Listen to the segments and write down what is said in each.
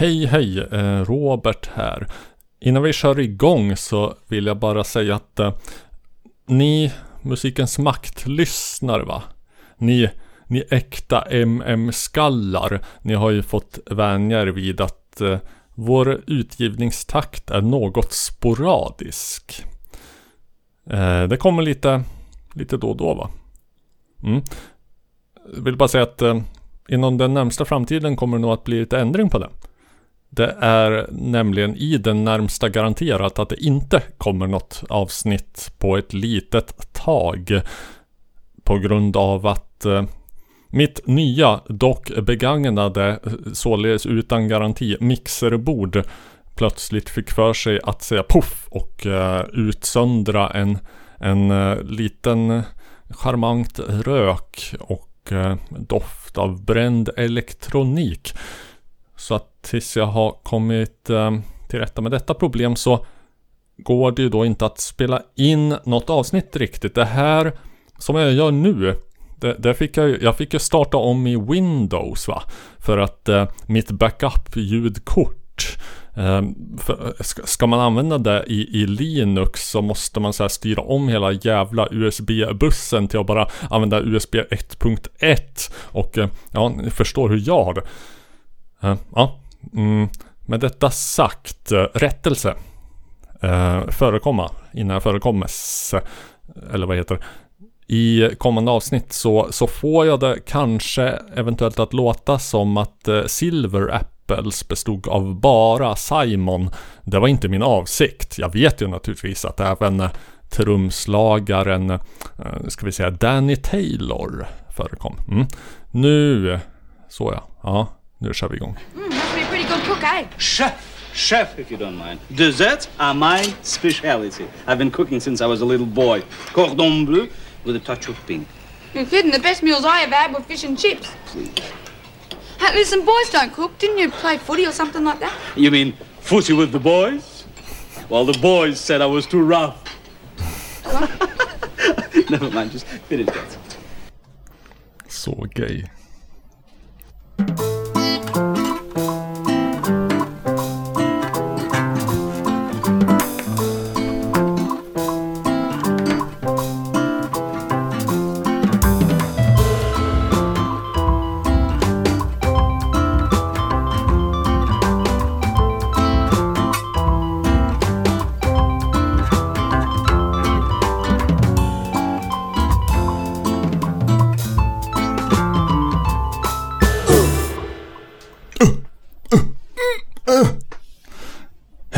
Hej hej, eh, Robert här. Innan vi kör igång så vill jag bara säga att eh, ni Musikens Makt-lyssnare va? Ni, ni äkta MM-skallar, ni har ju fått vänja er vid att eh, vår utgivningstakt är något sporadisk. Eh, det kommer lite, lite då och då va? Mm. Jag vill bara säga att eh, inom den närmsta framtiden kommer det nog att bli lite ändring på det. Det är nämligen i den närmsta garanterat att det inte kommer något avsnitt på ett litet tag. På grund av att eh, mitt nya, dock begagnade, således utan garanti, mixerbord plötsligt fick för sig att säga poff och uh, utsöndra en, en uh, liten charmant rök och uh, doft av bränd elektronik. Så att tills jag har kommit uh, till rätta med detta problem så går det ju då inte att spela in något avsnitt riktigt. Det här som jag gör nu det, det fick jag, jag fick ju starta om i Windows va. För att eh, mitt backup-ljudkort ehm, För, ska, ska, man använda det i, i Linux så måste man så styra om hela jävla USB-bussen till att bara använda USB 1.1 Och eh, ja, ni förstår hur jag har det. Ehm, ja, mm, med detta sagt, eh, rättelse. Eh, förekomma innan jag förekommes. Eh, eller vad heter det? i kommande avsnitt så, så får jag det kanske eventuellt att låta som att eh, Silver Apples bestod av bara Simon. Det var inte min avsikt. Jag vet ju naturligtvis att även eh, trumslagaren, ska vi säga Danny Taylor förekom. Mm. Nu, så ja. Ja, nu kör vi igång. Mm, must be a pretty good cook, eh? Chef! Chef, if you don't mind. Desserts are my speciality. I've been cooking since I was a little boy. Cordon bleu with a touch of pink. You're kidding. The best meals I ever had were fish and chips. Please. Hey, listen, boys don't cook. Didn't you play footy or something like that? You mean footy with the boys? Well, the boys said I was too rough. Never mind, just finish that. So gay.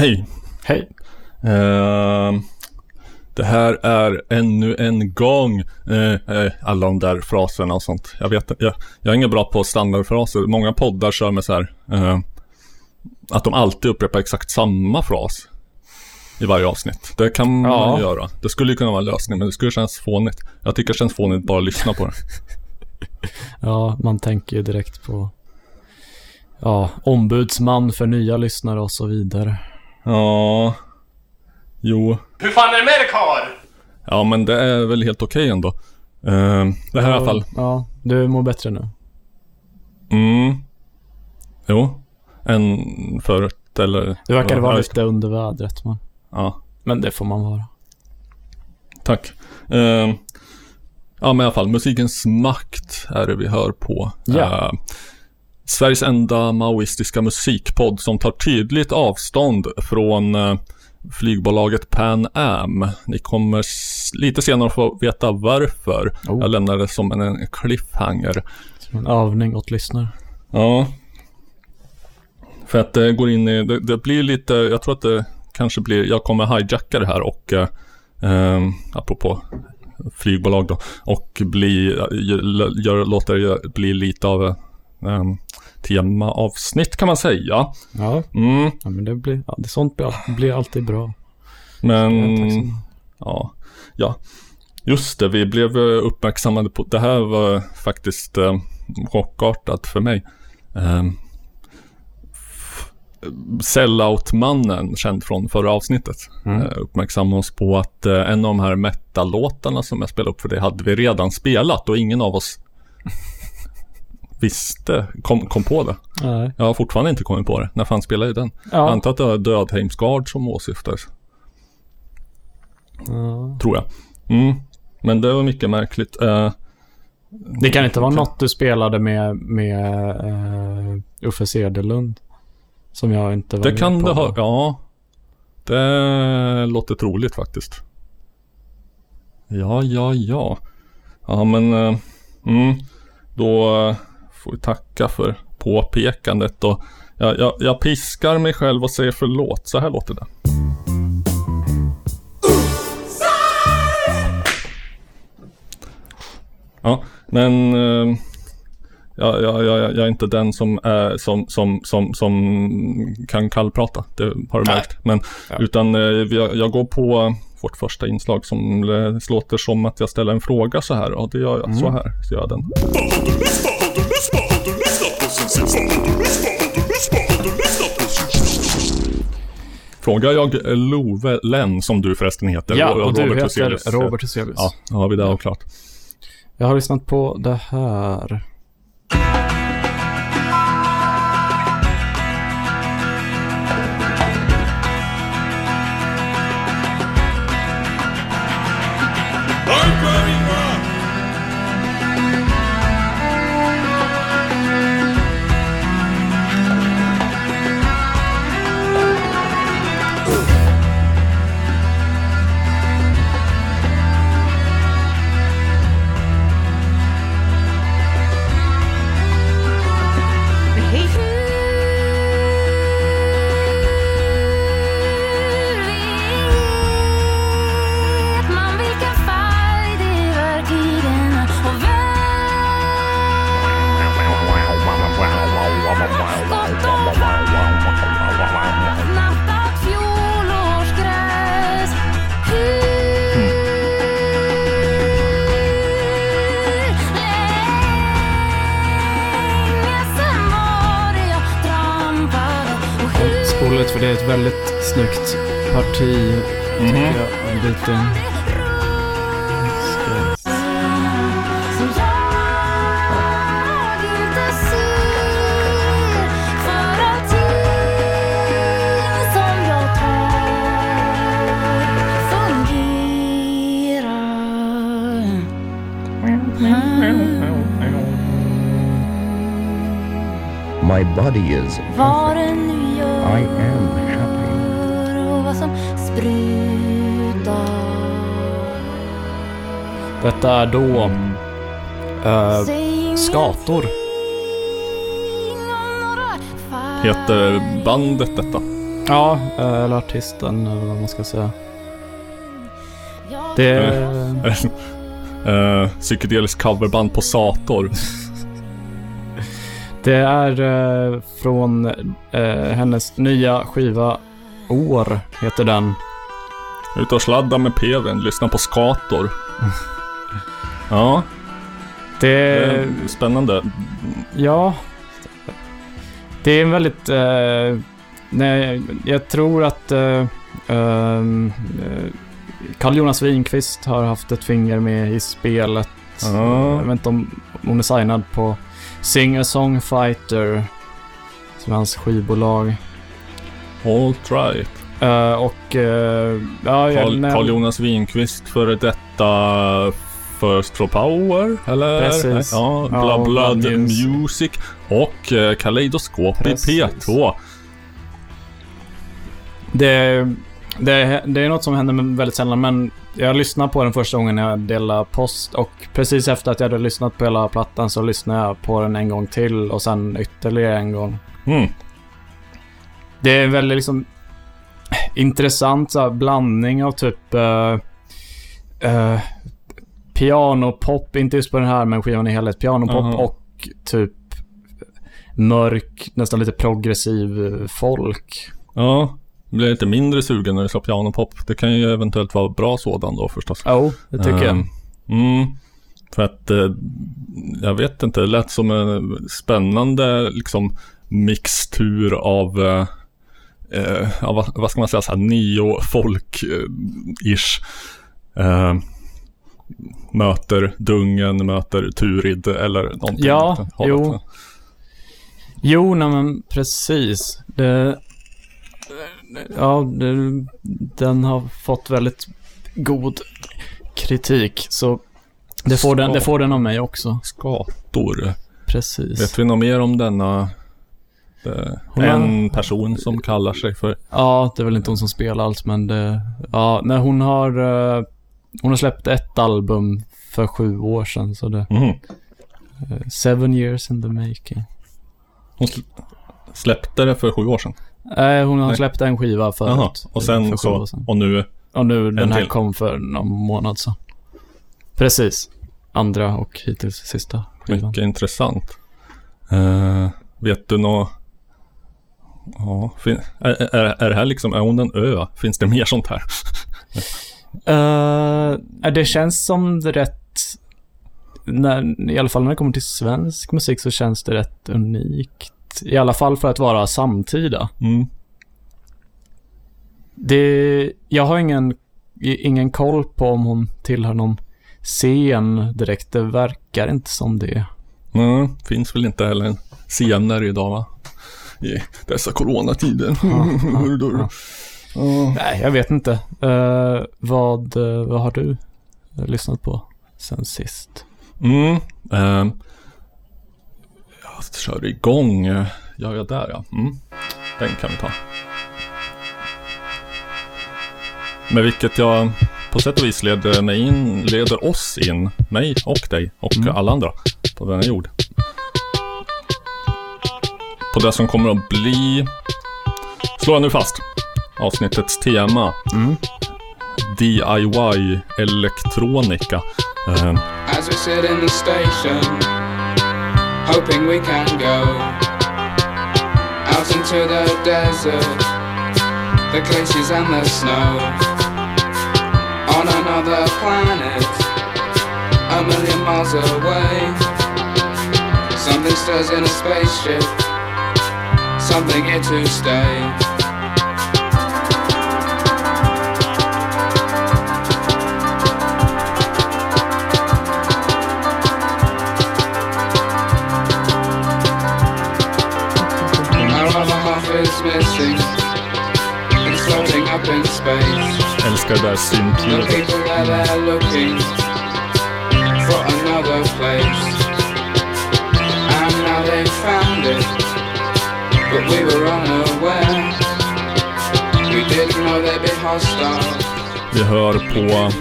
Hej. Hej. Uh, det här är ännu en gång uh, uh, alla de där fraserna och sånt. Jag vet jag, jag är ingen bra på standardfraser. Många poddar kör med så här att de alltid upprepar exakt samma fras i varje avsnitt. Det kan ja. man göra. Det skulle ju kunna vara en lösning, men det skulle kännas fånigt. Jag tycker det känns fånigt bara att lyssna på det. ja, man tänker ju direkt på ja, ombudsman för nya lyssnare och så vidare. Ja. Jo. Hur fan är det med dig karl? Ja men det är väl helt okej okay ändå. Uh, det här ja, i alla fall. Ja, du mår bättre nu. Mm. Jo. Än förut eller? Du verkar vara lite under vädret men. Ja. Men det får man vara. Tack. Uh, ja men i alla fall, musikens makt är det vi hör på. Ja. Uh, Sveriges enda maoistiska musikpodd som tar tydligt avstånd från eh, flygbolaget Pan Am. Ni kommer lite senare få veta varför. Oh. Jag lämnar det som en cliffhanger. Som en övning åt lyssnare. Ja. För att det går in i, det, det, blir lite, jag tror att det kanske blir, jag kommer hijacka det här och eh, eh apropå flygbolag då och bli, gör, låter det bli lite av um, temaavsnitt kan man säga. Ja, mm. ja men det blir, ja, sånt blir, blir alltid bra. Men, ja, ja. Just det, vi blev eh, uppmärksammade på, det här var faktiskt eh, chockartat för mig. Eh, Sellout-mannen, känd från förra avsnittet, mm. eh, uppmärksammade oss på att eh, en av de här metal-låtarna som jag spelade upp för det hade vi redan spelat och ingen av oss visste, kom, kom på det. Nej. Jag har fortfarande inte kommit på det. När fan spelade jag den? Jag Ja. antar att det var Dödheims Guard som åsyftades. ja. Tror jag. Mm. Men det var mycket märkligt. Eh, Det kan inte vara något du spelade med, med uh, Uffe Cederlund. Som jag inte var det kan på. det ha. Ja. Det låter troligt faktiskt. Ja, ja, ja. Ja, men... eh, mm, då får tacka för påpekandet och jag, jag, jag piskar mig själv och säger förlåt. Så här låter det. Ja, men eh, jag, jag, jag, jag är inte den som, är, som, som, som, som kan kallprata. Det har du märkt. Men, Ja. Utan eh, jag, jag går på vårt första inslag som eh, låter som att jag ställer en fråga så här. Och det gör jag så här. Så gör jag den. Frågar jag Love Len, som du förresten heter. Ja, och du heter Huselius. Robert Huselius. Ja, har vi det avklart. Jag har lyssnat på det här. Body is Vad det nu gör I am happy. och vad som sprutar Detta är då eh, Säg Skator. Heter bandet detta? Ja, eh, eller artisten eller vad man ska säga. Det Eh, psykedelisk coverband på Sator. Det är eh, från eh, hennes nya skiva År, heter den. Ute och sladda med Peven, lyssna på skator. Ja, det Det, är spännande. ja. Det är en väldigt, eh, nej, jag tror att eh, ehm, eh, Carl Jonas Winqvist har haft ett finger med i spelet. Ja. Jag vet inte om hon är signad på Singer Songfighter, som är hans skivbolag. All right. Eh, och uh, ja, jag Carl, näm- Carl Jonas Winqvist före detta First for Power, eller? Precis. Ja, Ja, Blood, Music. Music. och uh, Kaleidoskop i Precis. P2. Det, det, det är något som händer väldigt sällan, men jag lyssnade på den första gången jag delade post och precis efter att jag hade lyssnat på hela plattan så lyssnade jag på den en gång till och sen ytterligare en gång. Mm. Det är en väldigt liksom intressant så här, blandning av typ uh, uh, pianopop, inte just på den här men skivan i helhet, pianopop Aha. och typ mörk, nästan lite progressiv folk. Ja, blir lite mindre sugen när du sa pianopop. Det kan ju eventuellt vara bra sådan då förstås. Jo, det tycker jag. Ehm, Mm. För att eh, jag vet inte, det lät som en spännande liksom mixtur av eh, eh, ja, vad, vad ska man säga, så här neo-folk-ish. Eh, möter Dungen, möter Turid eller någonting. Ja, jo. Jo, nej men precis. Det, ja, den har fått väldigt god kritik. Så det får, den, det får den av mig också. Skator. Precis. Vet vi något mer om denna? Det, Hon har- en person som kallar sig för... Ja, det är väl inte hon som spelar allt, men det... Ja, nej, hon har... eh, hon har släppt ett album för sju år sedan, så det... Eh, seven years in the making. Hon sl- släppte det för sju år sedan. Nej, hon har Nej. släppt en skiva förut. Jaha. Och för sen sju så... Och nu... Och nu, den här till. kom för någon månad sedan. Precis. Andra och hittills sista skivan. Mycket intressant. Eh, vet du nå Ja, är, är, är det här liksom, är hon en ö? Finns det mer sånt här? Eh, det känns som det rätt... När, I alla fall när det kommer till svensk musik så känns det rätt unikt. I alla fall för att vara samtida. Mm. Det, jag har ingen, ingen koll på om hon tillhör någon scen direkt. Det verkar inte som det. Mm, finns väl inte heller en scener idag va? I dessa coronatider. Ja. Nej, jag vet inte. Eh, vad, eh, vad har du lyssnat på sen sist? Mm. ehm, jag kör igång. eh, Ja, ja, där ja. Mm. Den kan vi ta. Med vilket jag på sätt och vis leder mig in, leder oss in, mig och dig och Mm. alla andra på denna jord. På det som kommer att bli, slår jag nu fast, avsnittets tema. Mm. DIY elektronika. Ehm, As hoping we can go out into the desert, the glaciers and the snow. On another planet, a million miles away. Something stirs in a spaceship, something here to stay. Missing. It's floating up in space. älskar det där The syntljudet. people that are looking for another place. And now they found it. But we were unaware. We didn't know they'd be hostile. Vi hör på.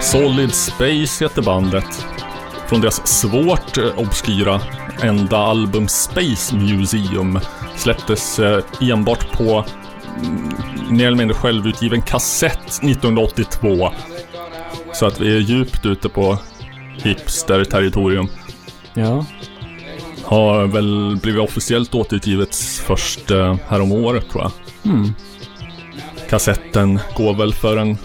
Solid Space heter bandet. Från deras svårt eh, obskyra enda album Space Museum. Släpptes eh, enbart på mm, mer eller mindre självutgiven kassett 1982. Så att vi är djupt ute på hipster-territorium. Ja. Har väl blivit officiellt återutgivet först eh, härom året tror jag. Mm. Kassetten går väl för en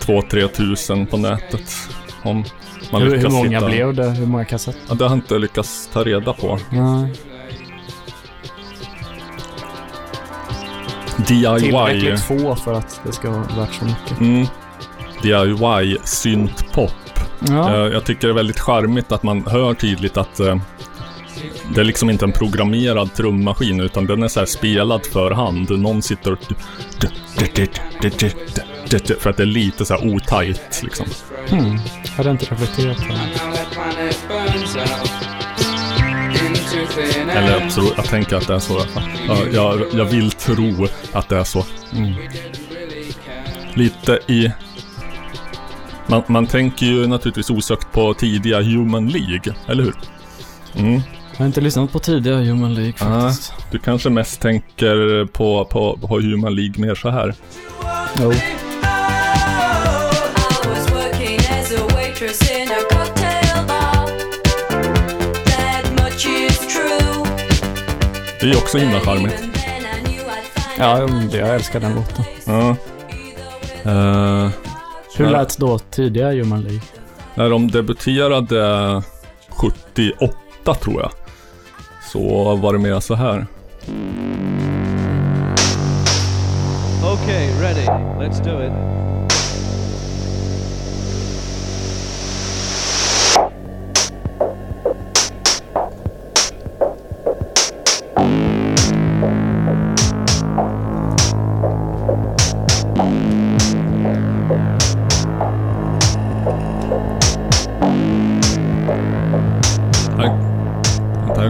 2-3 tusen på nätet. Om man Hur, hur lyckas många hitta. blev det? Hur många kassetter? Ja, det har jag inte lyckats ta reda på. Nej. DIY. Tillräckligt få för att det ska vara värt så mycket. Mm. DIY syntpop. Ja. Eh, Jag tycker det är väldigt charmigt att man hör tydligt att eh, det är liksom inte en programmerad trummaskin utan den är så här spelad för hand. Någon sitter och... För att det är lite så här otajt liksom. Hmm. Hade inte reflekterat på det. Eller jag, tror, jag tänker att det är så i alla fall. Ja, jag, jag vill tro att det är så. Mm. Lite i... Man, man tänker ju naturligtvis osökt på tidiga Human League, eller hur? Mm. Jag har inte lyssnat på tidigare Human League faktiskt. Du kanske mest tänker på, på, på Human League mer så här. Jo. I Det är också himla charmigt. Ja, jag älskar den låten. Ja. Eh, Hur Ja. lät då tidigare Human League? när de debuterade 78 tror jag. Så var det mer så här. Okay, ready. Let's do it.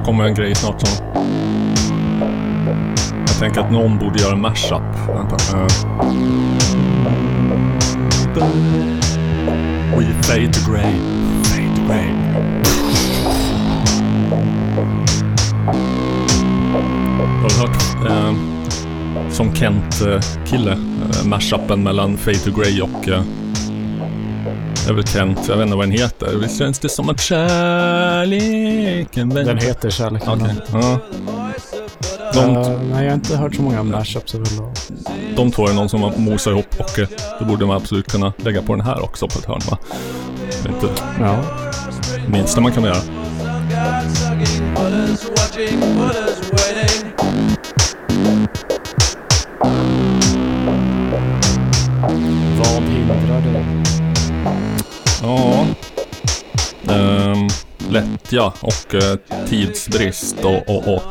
Kommer en grej snart som... Jag tänker att någon borde göra en mashup. Vänta. Uh. We fade to grey. Fade to grey. Har du hört eh, som Kent-kille? Eh, mashupen mellan Fade to Grey och eh, det är väl Kent, jag vet inte vad den heter. Visst känns det som att kärleken väntar? Den heter Kärleken. Okej. Ja. De, Uh, nej, jag har inte hört så många mashups de två är någon som har mosat ihop och eh, det borde man absolut kunna lägga på den här också på ett hörn va? Det är inte Ja. minsta man kan göra. Lättja och eh, tidsbrist och, och, och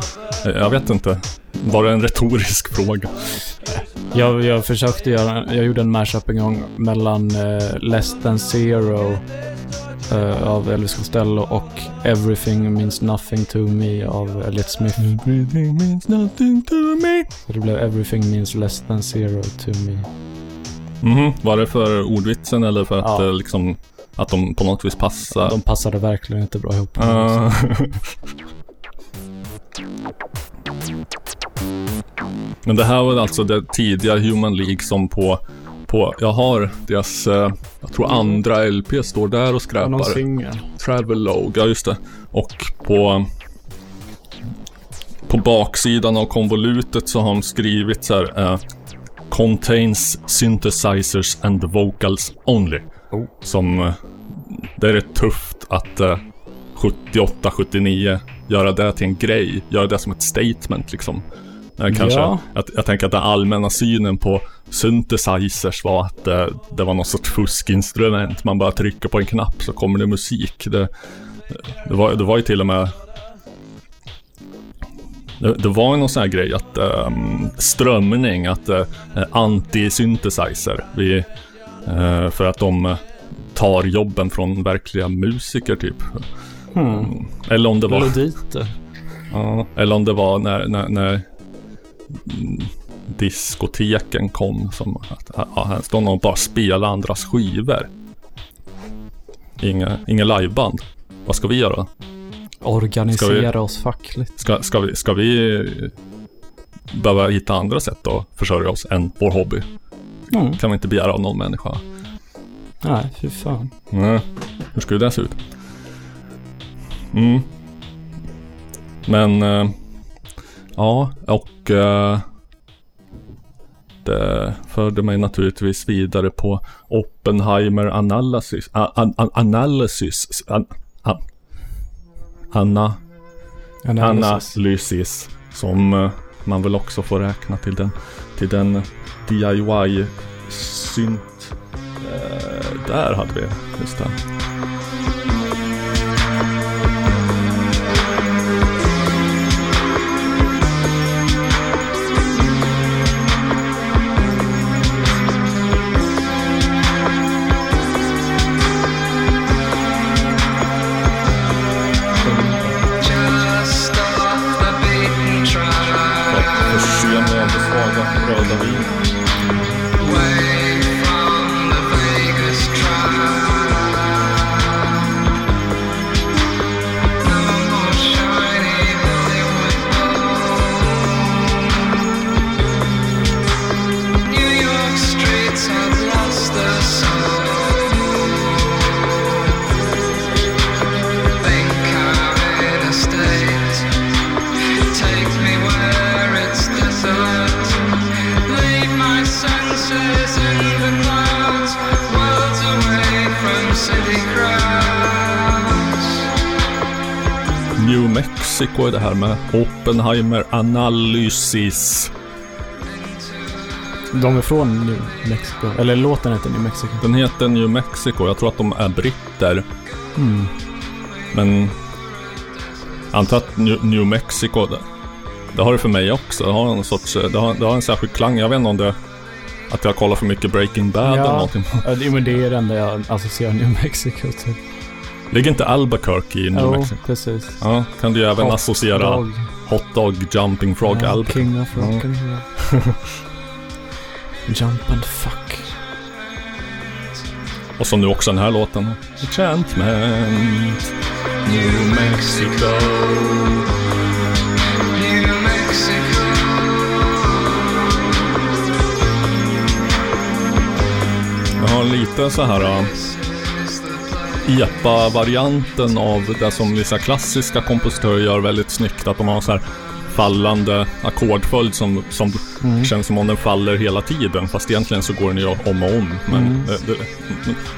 eh, jag vet inte. Var det en retorisk fråga? Jag, jag försökte göra, jag gjorde en mashup en gång mellan eh, Less than Zero eh, av Elvis Costello och Everything Means Nothing to Me av Elliot Smith. Everything means nothing to me. Så det blev Everything Means Less than Zero to Me. Mhm, var det för ordvitsen eller för att Ja. eh, liksom att de på något vis passar? De passade verkligen inte bra ihop. Ah. Men det här var alltså det tidiga Human League som på, på jag har deras, eh, jag tror andra LP står där och skräpar. någon singel. Travelogue, ja just det. Och på på baksidan av konvolutet så har de skrivit så här eh, Contains synthesizers and vocals only. Oh. Som eh, det är rätt tufft att eh, 78, 79 göra det till en grej. Göra det som ett statement liksom. Kanske, Ja. att, jag tänker att den allmänna synen på synthesizers var att eh, det var någon sorts fuskinstrument. Man bara trycker på en knapp så kommer det musik. Det, det, var, det var ju till och med det, det var ju någon sån här grej att ehm, strömning, att uh, anti-synthesizer. Vi, för att de eh, tar jobben från verkliga musiker typ. Hmm. Eller om det var... Meloditer. Ja, eller om det var när, när, när mm, diskoteken kom som att ja, här står någon och bara spelar andras skivor. Inga, inga liveband. Vad ska vi göra? Organisera Ska oss fackligt. Ska, ska, vi, ska vi behöva hitta andra sätt att försörja oss än vår hobby? Mm. Kan vi inte begära av någon människa. Nej, fy fan. Nej, hur skulle det se ut? Mm. Men, eh, ja, och eh, det förde mig naturligtvis vidare på Oppenheimer Analysis. A, a, a, analysis. An, a, Anna, Analysis. Analysis. Som eh, man väl också får räkna till den, till den DIY-synt. Eh, där hade vi, just det. Är det här med Oppenheimer Analysis. De är från New Mexico. Eller låten heter New Mexico. Den heter New Mexico. Jag tror att de är britter. Mm. Men antar att New, New Mexico, det- Det har det för mig också. Det har en sorts, det har, det har en särskild klang. Jag vet inte om det att jag kollar för mycket Breaking Bad eller någonting. Ja, men det är det enda jag associerar New Mexico till. Ligger inte Albuquerque i New Jo, Mexico? precis. Ja, kan du ju även Hot associera Dog. Hot Dog Jumping Frog Ja, Albuquerque. King of rock'n'roll. Jump and fuck. Och så nu också den här låten. Enchantment. New Mexico. Jag har lite så här EPA-varianten av det som vissa klassiska kompositörer gör väldigt snyggt. Att de har så här fallande ackordföljd som, som känns som om den faller hela tiden. Fast egentligen så går den ju om och om. Men det, det,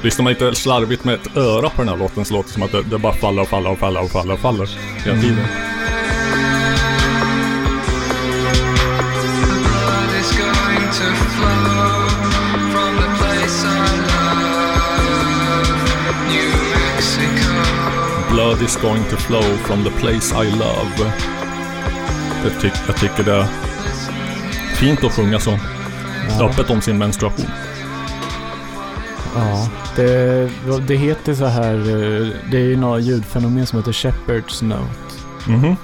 lyssnar man inte slarvigt med ett öra på den här låten så låter det som att det, det bara faller och faller och faller och faller och faller hela tiden. Blood is going to flow from the place I love. Jag, tyck, jag tycker det är fint att sjunga så öppet om sin menstruation. Ja, det, det heter så här, eh, det är ju några ljudfenomen som heter Shepherd's Note. Mhm.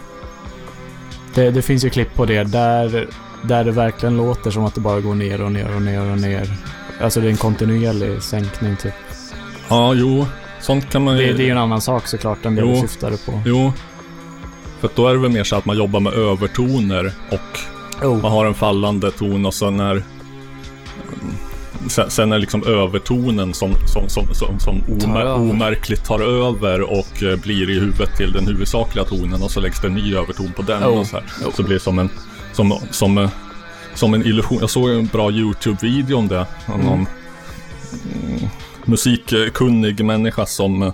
Det, det finns ju klipp på det där, där det verkligen låter som att det bara går ner och ner och ner och ner. Alltså det är en kontinuerlig sänkning typ. Ja, jo. Sånt kan man ju... Det, det är ju en annan sak såklart än det Jo. du syftade på. Jo. För då är det väl mer så att man jobbar med övertoner och Oh. man har en fallande ton och sen är... Sen, sen är liksom övertonen som, som, som, som, som Tar omär, över. omärkligt tar över och eh, blir i huvudet till den huvudsakliga tonen och så läggs det en ny överton på den Oh. och så här. Så blir det som en, som, som, eh, som en illusion. Jag såg en bra YouTube-video om det. Om någon mm, musikkunnig människa som eh,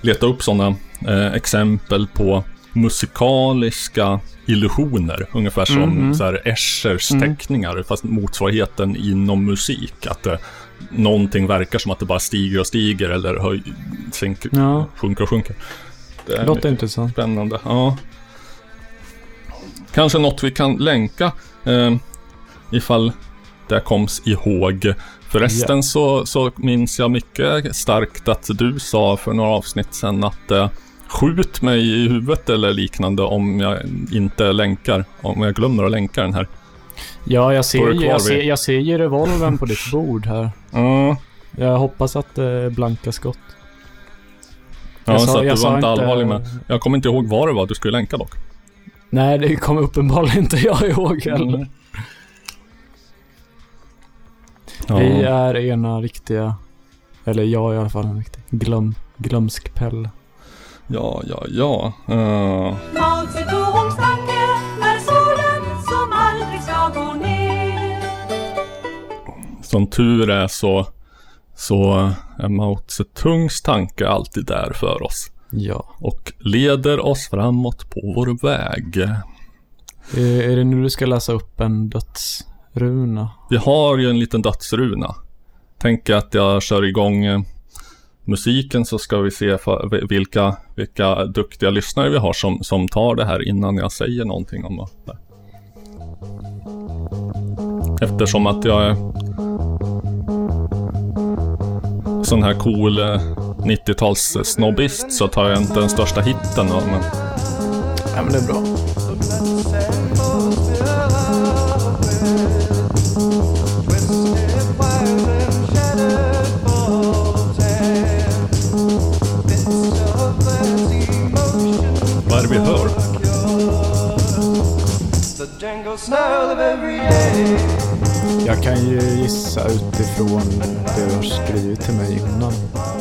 letar upp sådana eh, exempel på musikaliska illusioner. Ungefär som Mhm. så här Eschers Mm. teckningar, fast motsvarigheten inom musik. Att det, någonting verkar som att det bara stiger och stiger eller höj, sänker, Ja, sjunker och sjunker. Det låter intressant. spännande. Ja. Kanske något vi kan länka eh, ifall det koms ihåg. Förresten så, så minns jag mycket starkt att du sa för några avsnitt sedan att eh, skjut mig i huvudet eller liknande om jag inte länkar. Om jag glömmer att länka den här. Ja, jag ser, jag, ser, jag ser ju revolven på ditt bord här. Ja, Jag hoppas att det är blanka skott. ja Jag så sa- att du var inte allvarlig med. Jag kommer inte ihåg vad det var du skulle länka dock. Nej, det kommer uppenbarligen inte jag ihåg heller. Ja. Vi är ena riktiga, eller jag är i alla fall en riktig, glöm, glömsk pelle. ja, ja, ja. Eh, Mao Zedongs tanke är solen som aldrig ska gå ner. Som tur är så, så är Mao Zedongs tanke alltid där för oss. Ja. Och leder oss framåt på vår väg. Är, är det nu du ska läsa upp en dödsruna? Vi har ju en liten dödsruna. Tänk att jag kör igång eh, musiken så ska vi se för, vilka, vilka duktiga lyssnare vi har som, som tar det här innan jag säger någonting om det. Eftersom att jag är sån här cool eh, 90-tals snobbist så tar jag inte den största hitten men Ja, men det är bra. Jag kan ju gissa utifrån det du har skrivit till mig innan.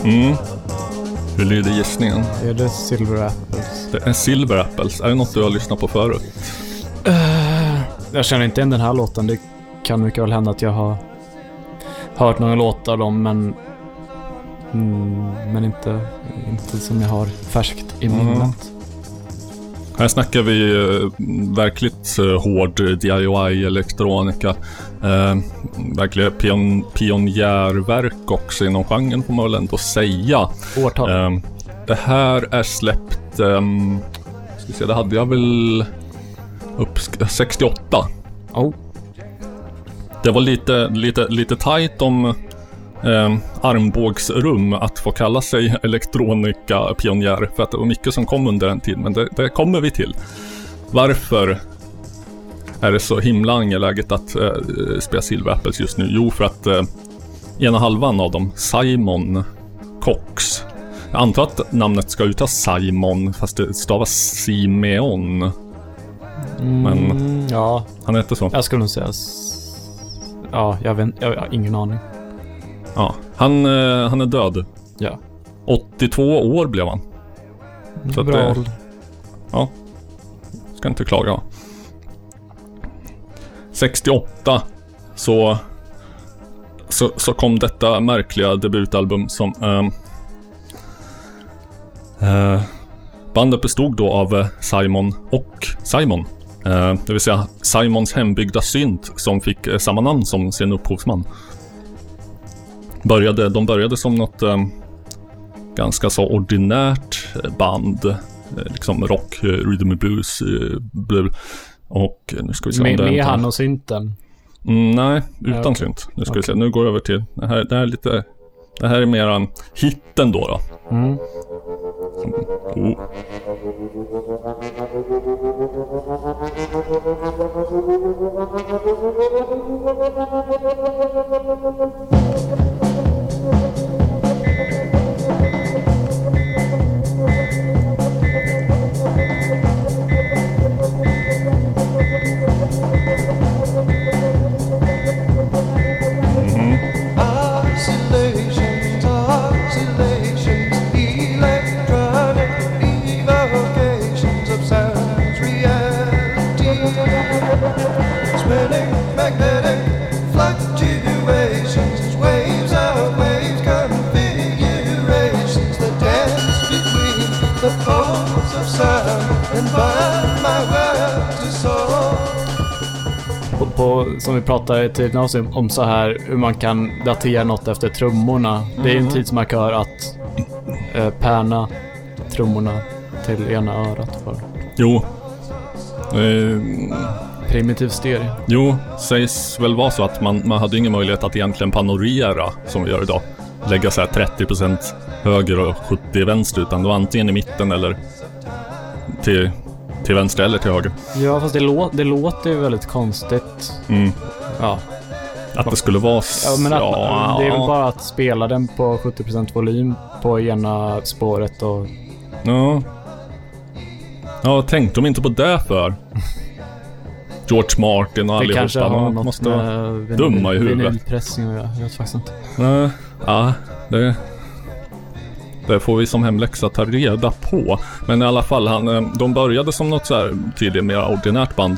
Mm. Hur lyder gissningen? Är det Silver Apples? Det är Silver Apples. Är det något du har lyssnat på förut? Jag känner inte igen den här låten. Det kan mycket väl hända att jag har hört några låtar av dem, men... Mm, men inte, inte som jag har färskt i Mm. Här snackar vi eh, verkligt eh, hård DIY-elektronika. Eh, verkligen pion pionjärverk också inom genren får man väl ändå säga. Årtal? Eh, det här är släppt, ehm, ska se, det hade jag väl upp 68. Oh. Det var lite, lite, lite tajt om eh, armbågsrum att få kalla sig elektronika-pionjär. För att det var mycket som kom under den tiden, men det, det kommer vi till. Varför är det så himla angeläget att eh, spela Silver Apples just nu? Jo, för att eh, ena halvan av dem, Simon Cox. Jag antar att namnet ska uttalas Simon, fast det stavas Simeon. Men Mm, ja, han heter så. jag skulle nog säga... Ja, jag vet Jag har ingen aning. Ja, han, eh, han är död. Ja. 82 år blev han. Så att Bra det- ålder. Ja. Ska inte klaga. 68 så, så, så kom detta märkliga debutalbum som... ehm, eh, bandet bestod då av eh, Simon och Simon. Eh, det vill säga Simons hembyggda synt som fick samma namn som sin upphovsman. Började, de började som något ehm, ganska så ordinärt eh, band. eh, Liksom rock, eh, rhythm and blues, eh. Och eh, nu ska vi se om Med, det med han och synten. Mm, nej, utan okej. synt. Nu ska vi Okej. se. Nu går jag över till... Det här, det här är lite... Det här är mera hitten då. då. Mm. Oh. Som vi pratade tidigare avsnitt om så här hur man kan datera något efter trummorna. Det är ju en tidsmarkör att eh, pärna trummorna till ena örat för Jo. Eh, primitiv stereo. jo, sägs väl vara så att man, man hade ingen möjlighet att egentligen panorera som vi gör idag. Lägga så här 30% höger och 70 vänster. Utan det var antingen i mitten eller till, till vänster eller till höger. Ja, fast det, lå det låter ju väldigt konstigt. Mm. Ja, Att det skulle vara... ja men att, ja, det är väl bara att spela den på 70% volym på ena spåret och... Ja. Ja, tänkte de inte på det för? George Martin och Det allihopa. kanske har något måste vara... med vinyl, dumma i huvudet. vinylpressning att göra. Jag vet faktiskt inte. Nej, ja, det... Det får vi som hemläxa ta reda på. Men i alla fall, han, eh, de började som något så här tydligen mer ordinärt band.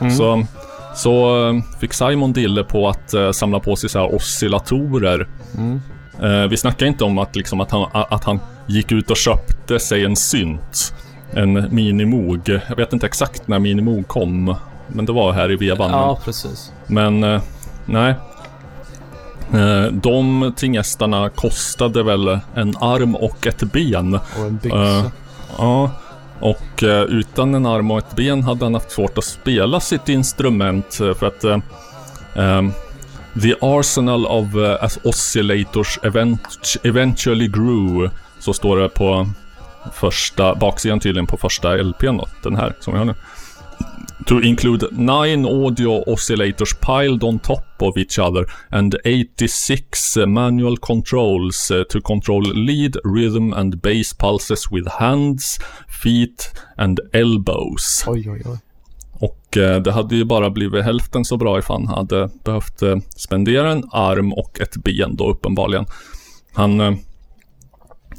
Mm. Så, så eh, fick Simon dille på att eh, samla på sig så här oscillatorer. Mm. Eh, vi snackar inte om att, liksom, att, han, att han gick ut och köpte sig en synt. En Minimoog. Jag vet inte exakt när Minimoog kom. Men det var här i vevan. Ja, precis. Men eh, nej. Eh, de tingestarna kostade väl en arm och ett ben. Och en byxa. Eh, ja. Och eh, utan en arm och ett ben hade han haft svårt att spela sitt instrument för att ehm, The arsenal of oscillators event- eventually grew. Så står det på första, baksidan tydligen på första LPn då, den här som vi har nu. To include nine audio oscillators piled on top of each other and 86 uh, manual controls uh, to control lead, rhythm and bass pulses with hands, feet and elbows. Oj, oj, oj. Och eh, det hade ju bara blivit hälften så bra ifall han hade behövt eh, spendera en arm och ett ben då uppenbarligen. Han, eh,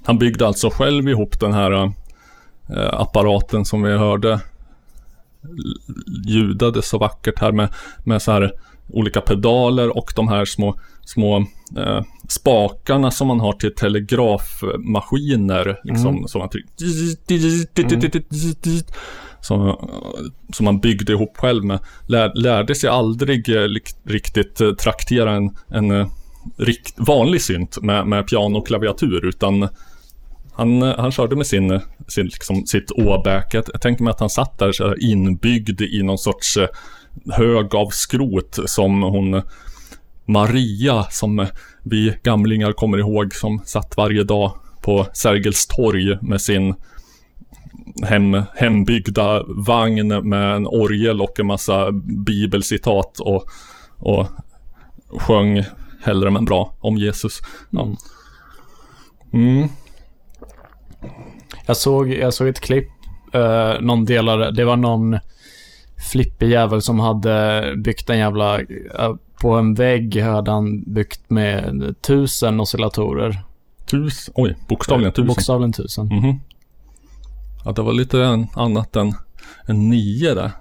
han byggde alltså själv ihop den här eh, apparaten som vi hörde ljudade så vackert här med, med så här olika pedaler och de här små, små eh, spakarna som man har till telegrafmaskiner. Liksom, som man trycker. Som, som man byggde ihop själv med. Lär, lärde sig aldrig eh, riktigt eh, traktera en, en eh, rikt, vanlig synt med, med piano och klaviatur utan Han, eh, han körde med sin, sin liksom, sitt åbäke. Jag, tänker mig att han satt där så inbyggd i någon sorts eh, hög av skrot som hon Maria, som vi gamlingar kommer ihåg, som satt varje dag på Sergels torg med sin hem, hembyggda vagn med en orgel och en massa bibelcitat och, och sjöng hellre men bra om Jesus. Ja. Mm. Jag såg, jag såg ett klipp, eh, någon delare, det var någon flippig jävel som hade byggt en jävla, eh, på en vägg hade han byggt med tusen oscillatorer. Tus, oj, bokstavligen tusen. Bokstavligen tusen. Mhm. Ja, det var lite annat än en nio där.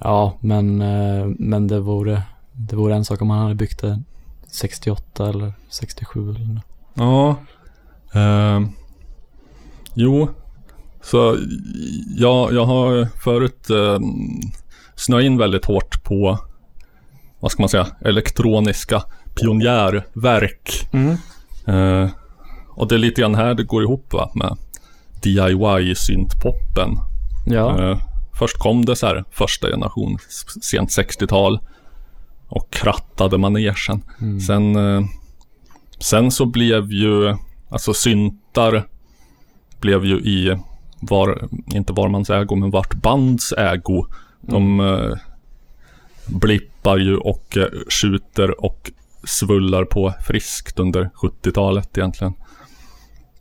Ja, men, eh, men det vore, det vore en sak om han hade byggt det 68 eller 67 eller något. Ja. ehm, jo. Så jag, jag har förut eh, snöat in väldigt hårt på, vad ska man säga, elektroniska pionjärverk. Eh, och det är lite grann här det går ihop va, med DIY-syntpoppen. Ja, Eh, först kom det så här första generation, sent 60-tal. Och krattade manegen. Sen, eh, sen så blev ju, alltså syntar blev ju i, var, inte var mans ägo, men vart bands ägo. De eh, blippar ju och eh, skjuter och svullar på friskt under 70-talet egentligen.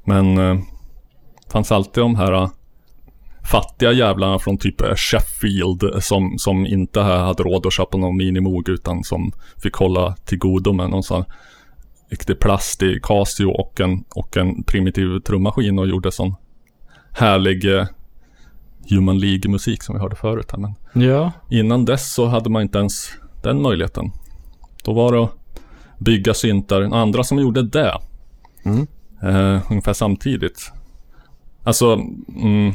Men eh, fanns alltid de här eh, fattiga jävlarna från typ Sheffield som, som inte hade råd att köpa någon minimog utan som fick hålla till godo med någon sån riktig plastig Casio och en, och en primitiv trummaskin och gjorde sån härlig eh, Human League-musik som vi hörde förut här. Men ja, innan dess så hade man inte ens den möjligheten. Då var det att bygga syntar. Andra som gjorde det. Mm. Eh, ungefär samtidigt. Alltså, mm,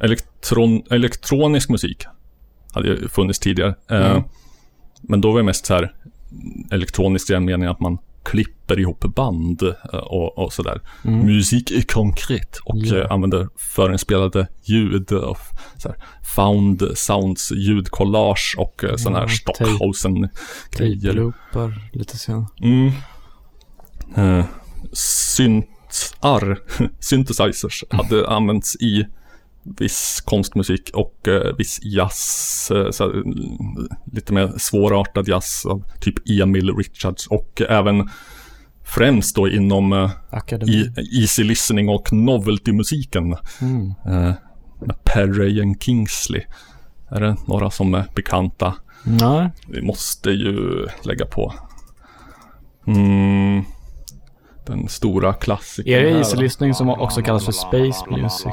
elektron, elektronisk musik hade ju funnits tidigare. Eh, Mm. Men då var det mest så här elektroniskt i den meningen att man klipper ihop band eh, och, och sådär. Musik är konkret och eh, använder förinspelade ljud och f- så här, found sounds, ljudkollage och eh, sådana här Ja, Stockhausen grejer. tape-loopar lite sen. Mm. Eh, syntar, synthesizers, hade använts i viss konstmusik och eh, viss jazz, eh, så, här, mm, lite mer svårartad jazz av typ Emil Richards och även främst då inom eh, i, easy listening och novelty-musiken. Mm. Eh, Perry and Kingsley. Är det några som är bekanta? Nej, Vi måste ju lägga på. Mm, den stora klassikern. är det listening som också kallas för space music?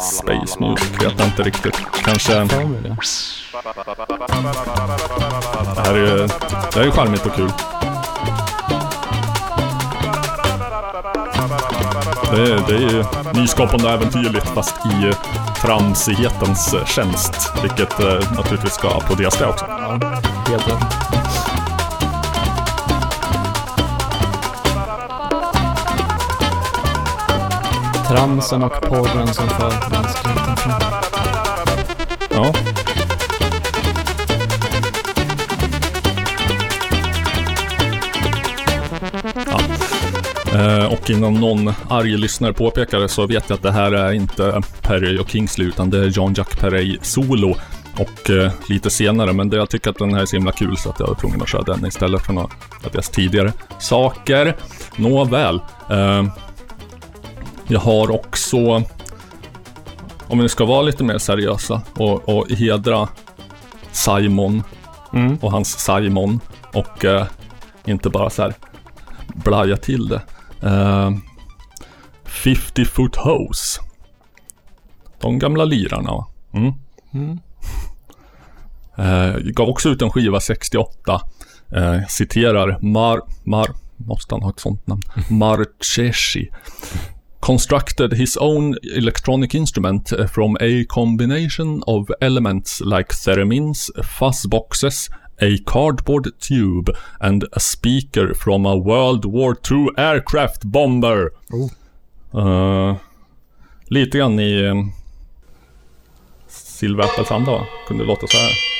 Space Music vet jag inte riktigt. Kanske. Det. Det här är ju, det här är charmigt och kul. Det är, det är ju nyskapande och äventyrligt fast i eh, tramsighetens eh, tjänst. Vilket eh, naturligtvis ska applåderas det också. Ja, helt rätt. Transen och porren som för mänskligheten framåt. Ja. ja. Eh, och innan någon arg lyssnare påpekar det så vet jag att det här är inte Perry och Kingsley utan det är Jean-Jacques Perry solo. Och eh, lite senare, men det, jag tycker att den här är så himla kul så att jag var tvungen att köra den istället för några av deras tidigare saker. Nåväl. Eh, jag har också om vi ska vara lite mer seriösa och, och hedra Simon Mm. och hans Simon och eh, inte bara så här blaja till det. Eh, 50 foot hose. De gamla lirarna. va? Mm. Mm. Eh, gav också ut en skiva 68. Eh, citerar Mar... Mar... Måste han ha ett sånt namn? Marcheshi. Constructed his own electronic instrument eh, from a combination of elements like theremins, fuzz boxes, a cardboard tube and a speaker from a World War II aircraft bomber. Eh, lite grann i uh, anda va? Kunde låta så här.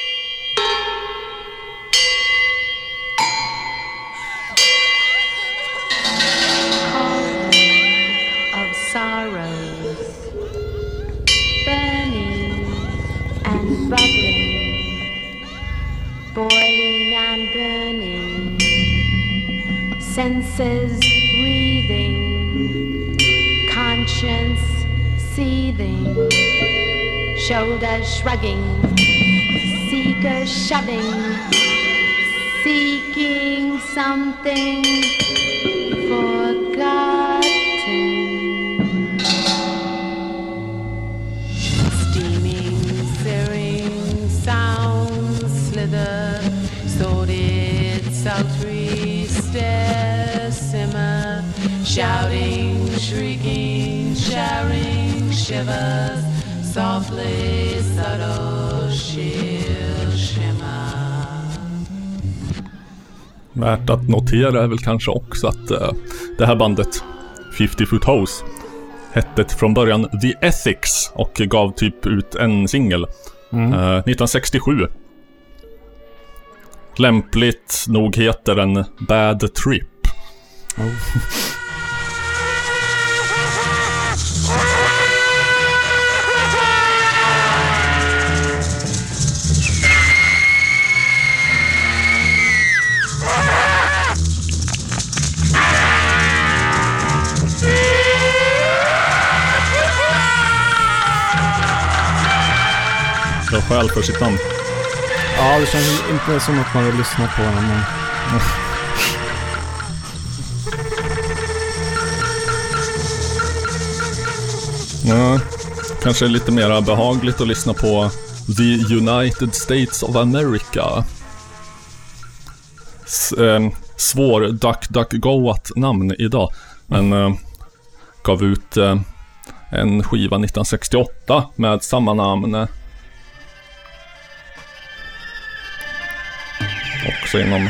Senses breathing, conscience seething, shoulders shrugging, seekers shoving, seeking something shivers, softly, subtle, sheer shimmer. Värt att notera är väl kanske också att eh, det här bandet 50 Foot Hose hette från början The Ethics och gav typ ut en singel eh, 1967. Lämpligt nog heter den Bad Trip. Det har skäl för sitt namn. Ja, det känns inte som att man vill lyssna på den. Men... Ja, kanske lite mer behagligt att lyssna på The United States of America. S- eh, svår duck duck goat namn idag. Men eh, gav ut eh, en skiva 1968 med samma namn. Också inom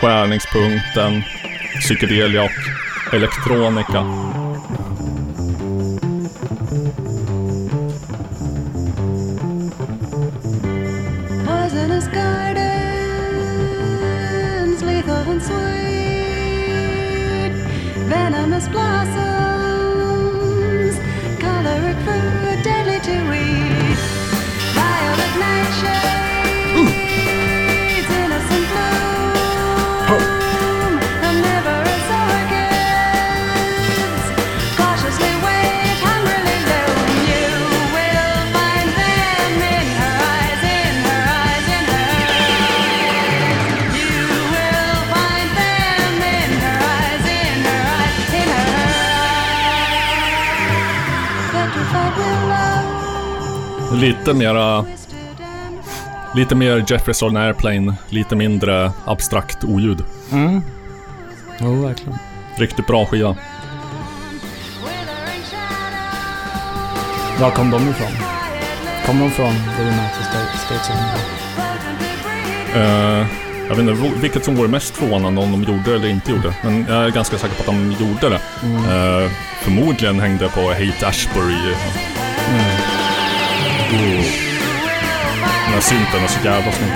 skärningspunkten, psykedelia och elektronika. Venomous blossom Lite mera, lite mer Jefferson Airplane, lite mindre abstrakt oljud. Mm. Jo, verkligen. Riktigt bra skiva. Var kom de ifrån? Kom de från the United States? States of America? Eh, jag vet inte vilket som vore mest förvånande om de gjorde det eller inte gjorde. Men jag är ganska säker på att de gjorde det. Eh, förmodligen hängde på Hate Ashbury. Mm. Oh. Den här synten är så jävla snygg.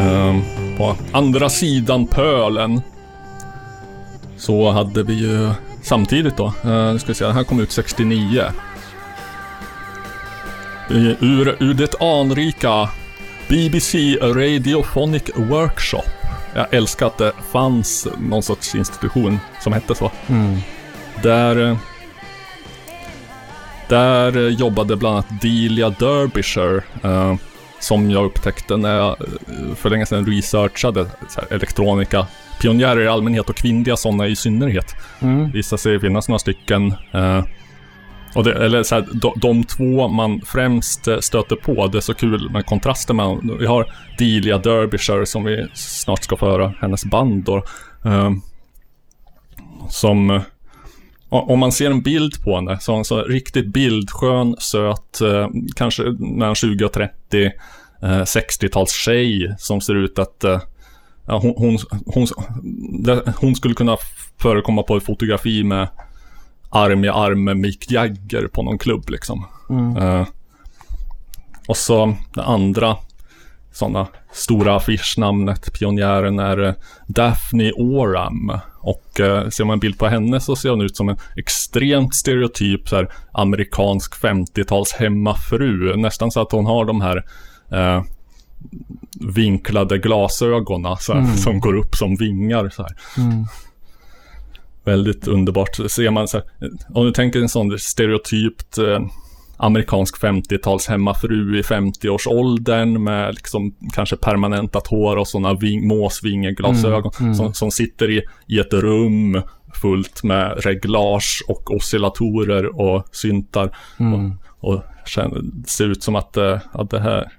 Ehm, på andra sidan pölen så hade vi ju samtidigt då, uh, nu ska vi se, den här kom ut 69. Ur, ur det anrika BBC Radiophonic Workshop. Jag älskar att det fanns någon sorts institution som hette så. Mm. Där, eh, där jobbade bland annat Delia Derbyshire. eh, som jag upptäckte när jag eh, för länge sedan researchade elektronika. Pionjärer i allmänhet och kvinnliga sådana i synnerhet. Mm. Visade sig finnas några stycken. eh, och det, eller så här, de, de två man främst eh, stöter på, det är så kul med kontrasten med Vi har Delia Derbyshire som vi snart ska få höra, hennes band då. Ehm, eh, som... Om man ser en bild på henne, så har hon så riktigt bildskön, söt, eh, kanske mellan 20 och 30, eh, 60-tals tjej som ser ut att eh, ja, hon, hon, hon, hon skulle kunna förekomma på ett fotografi med arm i arm med Mick Jagger på någon klubb liksom. Eh, och så det andra sådana stora affischnamnet, pionjären, är eh, Daphne Oram. Och eh, ser man en bild på henne så ser hon ut som en extremt stereotyp så här, amerikansk 50-tals hemmafru. Nästan så att hon har de här eh, vinklade glasögonen så här, som går upp som vingar. Så här. Väldigt underbart. Så Ser man så här, om du tänker en sån stereotypt eh, amerikansk 50-tals hemmafru i 50-årsåldern med liksom kanske permanentat hår och sådana ving, måsvingeglasögon Som, som sitter i, i ett rum fullt med reglage och oscillatorer och syntar och, och känner, ser ut som att, eh, att det här,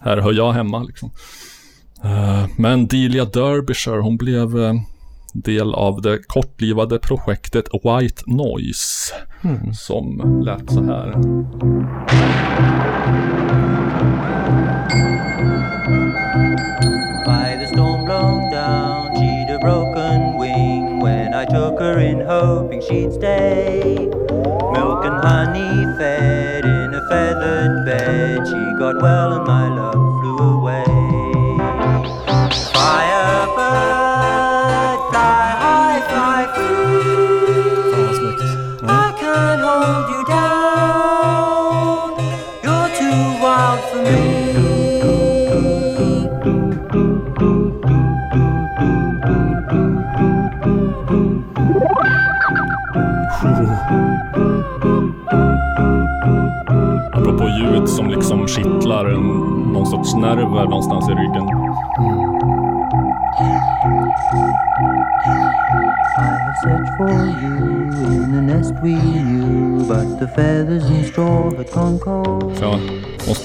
här hör jag hemma liksom. Eh, Men Delia Derbyshire, hon blev eh, del av det kortlivade projektet White Noise. Som lät så här. By the storm blown down, she'd a broken wing when I took her in, hoping she'd stay. Milk and honey fed in a feathered bed, she got well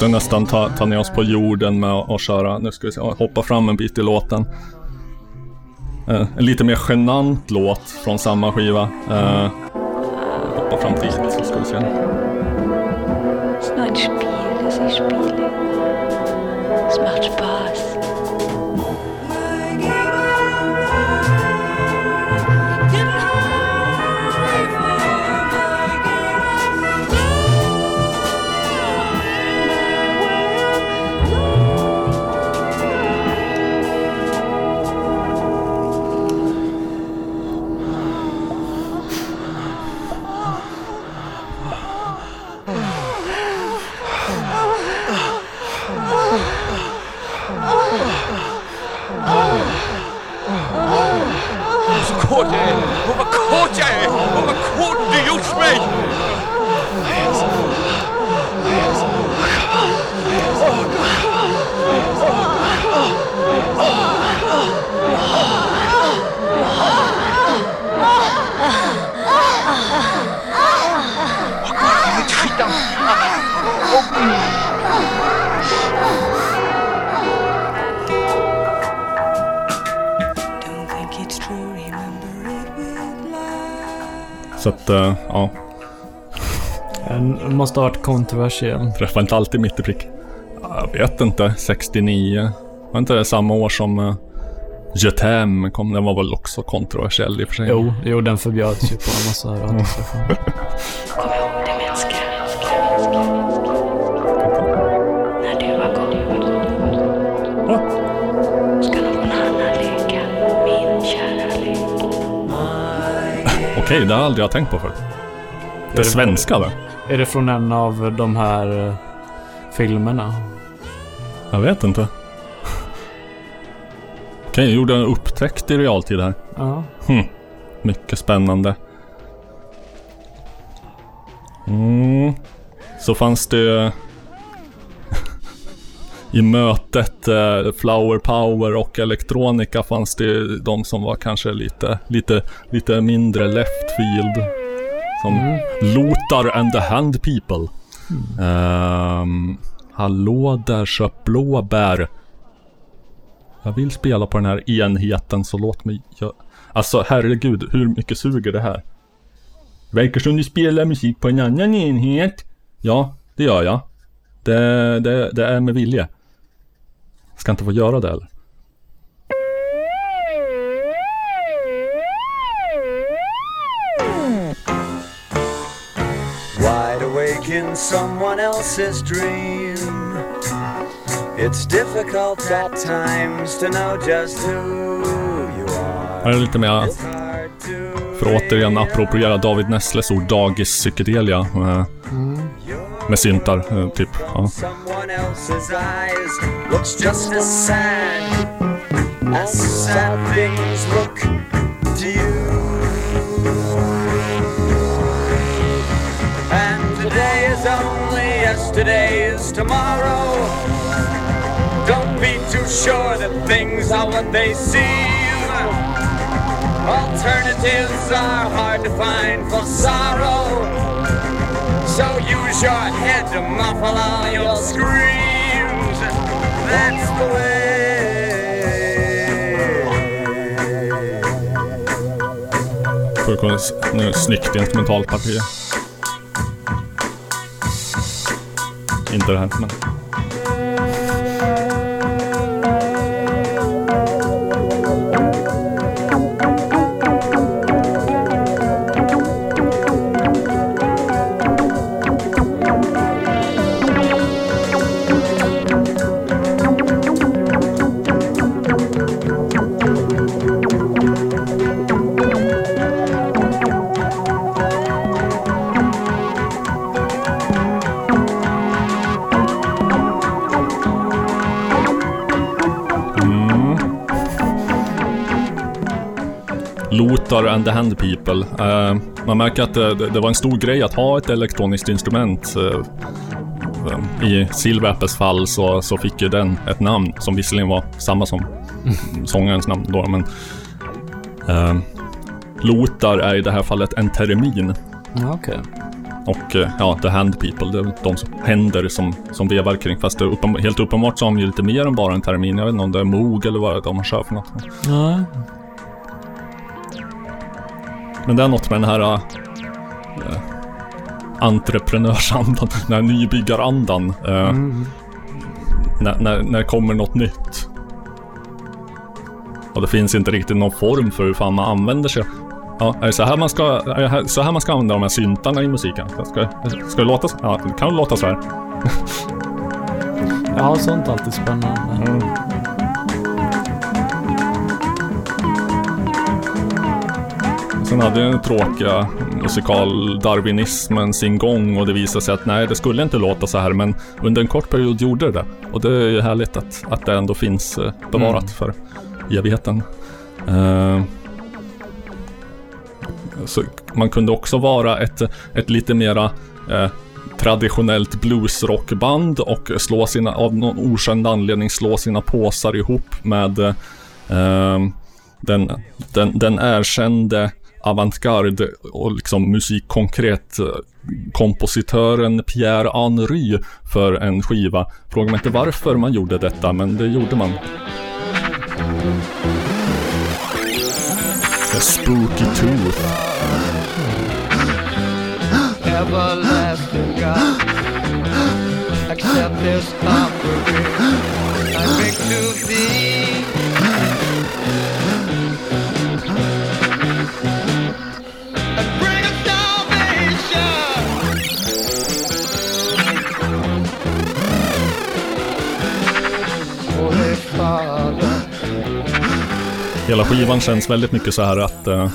måste nästan ta, ta ner oss på jorden med att att köra. Nu ska vi se, hoppa fram en bit i låten. Eh, en lite mer genant låt från samma skiva. Eh, hoppa fram dit så ska vi se. Varit kontroversiell. Träffar inte alltid mitt i prick. Ja, Jag vet inte. 69. Var inte det samma år som uh, Je t'aime kom? Den var väl också kontroversiell i och för sig. Jo, jo den förbjöds ju på en massa radiostationer. Kom ihåg det mänskliga. När du har gått ska någon annan leka min kärlek. Okej, det har aldrig jag tänkt på förut. Det är svenska det. Är det från en av de här eh, filmerna? Jag vet inte. Okej, jag gjorde en upptäckt i realtid här. Ja. Hm. Mycket spännande. Mm. Så fanns det i mötet eh, Flower Power och elektronika fanns det de som var kanske lite, lite, lite mindre left field. Som Lotar and the Hand People. Ehm, hallå där köp blåbär. Jag vill spela på den här enheten så låt mig göra... Alltså herregud, hur mycket suger det här? Verkar som du spelar musik på en annan enhet. Ja, det gör jag. Det, det, det är med vilje. Ska inte få göra det eller? In someone else's dream. It's difficult at times to know just who you are. Här är lite mer, för att återigen appropriera David Nessles ord, dagis psykedelia. eh, Med syntar, eh, typ. Ja. As sad things look yesterday's tomorrow. Don't be too sure that things are what they seem. Alternatives are hard to find for sorrow. So use your head to muffle all your screams. That's the way. Fullkomligt snyggt instrumentalparti. Inte det Lothar and the Hand People. Eh, man märker att det, det var en stor grej att ha ett elektroniskt instrument. eh, I Silver Apples fall så, så fick ju den ett namn som visserligen var samma som sångarens namn då, men eh, Lothar är i det här fallet en termin. Ja, Okej. Och ja, The Hand People, det är de som, händer som, som vevar kring. Fast det är uppen, helt uppenbart så har de ju lite mer än bara en termin. Jag vet inte om det är Moog eller vad det är de kör för något. Ja. Men det är något med den här äh, entreprenörsandan, den här nybyggarandan. Äh, när, när, när det kommer något nytt. Och det finns inte riktigt någon form för hur fan man använder sig. Ja, är det så här man ska, så här man ska använda de här syntarna i musiken? Ska, ska det låta så? Ja, det kan låta så här. Ja, sånt är alltid spännande. Sen hade den tråkiga musikal-darwinismen sin gång och det visade sig att nej, det skulle inte låta så här, men under en kort period gjorde det. Och det är ju härligt att, att det ändå finns eh, bevarat Mm. för evigheten. Eh, så man kunde också vara ett, ett lite mera eh, traditionellt bluesrockband och slå sina, av någon okänd anledning slå sina påsar ihop med eh, den, den, den erkände avantgarde och liksom musikkonkret eh, kompositören Pierre Henry för en skiva. Fråga mig inte varför man gjorde detta, men det gjorde man. A Spooky Tooth. everlasting God. Accept this offering I beg to thee. Hela skivan känns väldigt mycket så här att eh,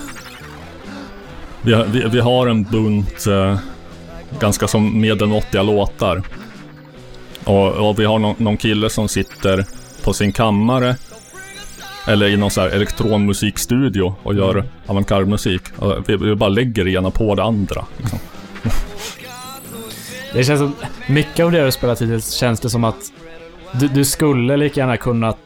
vi, har- vi, vi har en bunt eh, ganska som medelmåttiga låtar. Och, och vi har någon, någon kille som sitter på sin kammare eller i någon så här elektronmusikstudio och gör avantgarde-musik. Och Vi, vi bara lägger det ena på det andra. Liksom. Det känns som, mycket av det du spelat hittills känns det som att du, du skulle lika gärna kunnat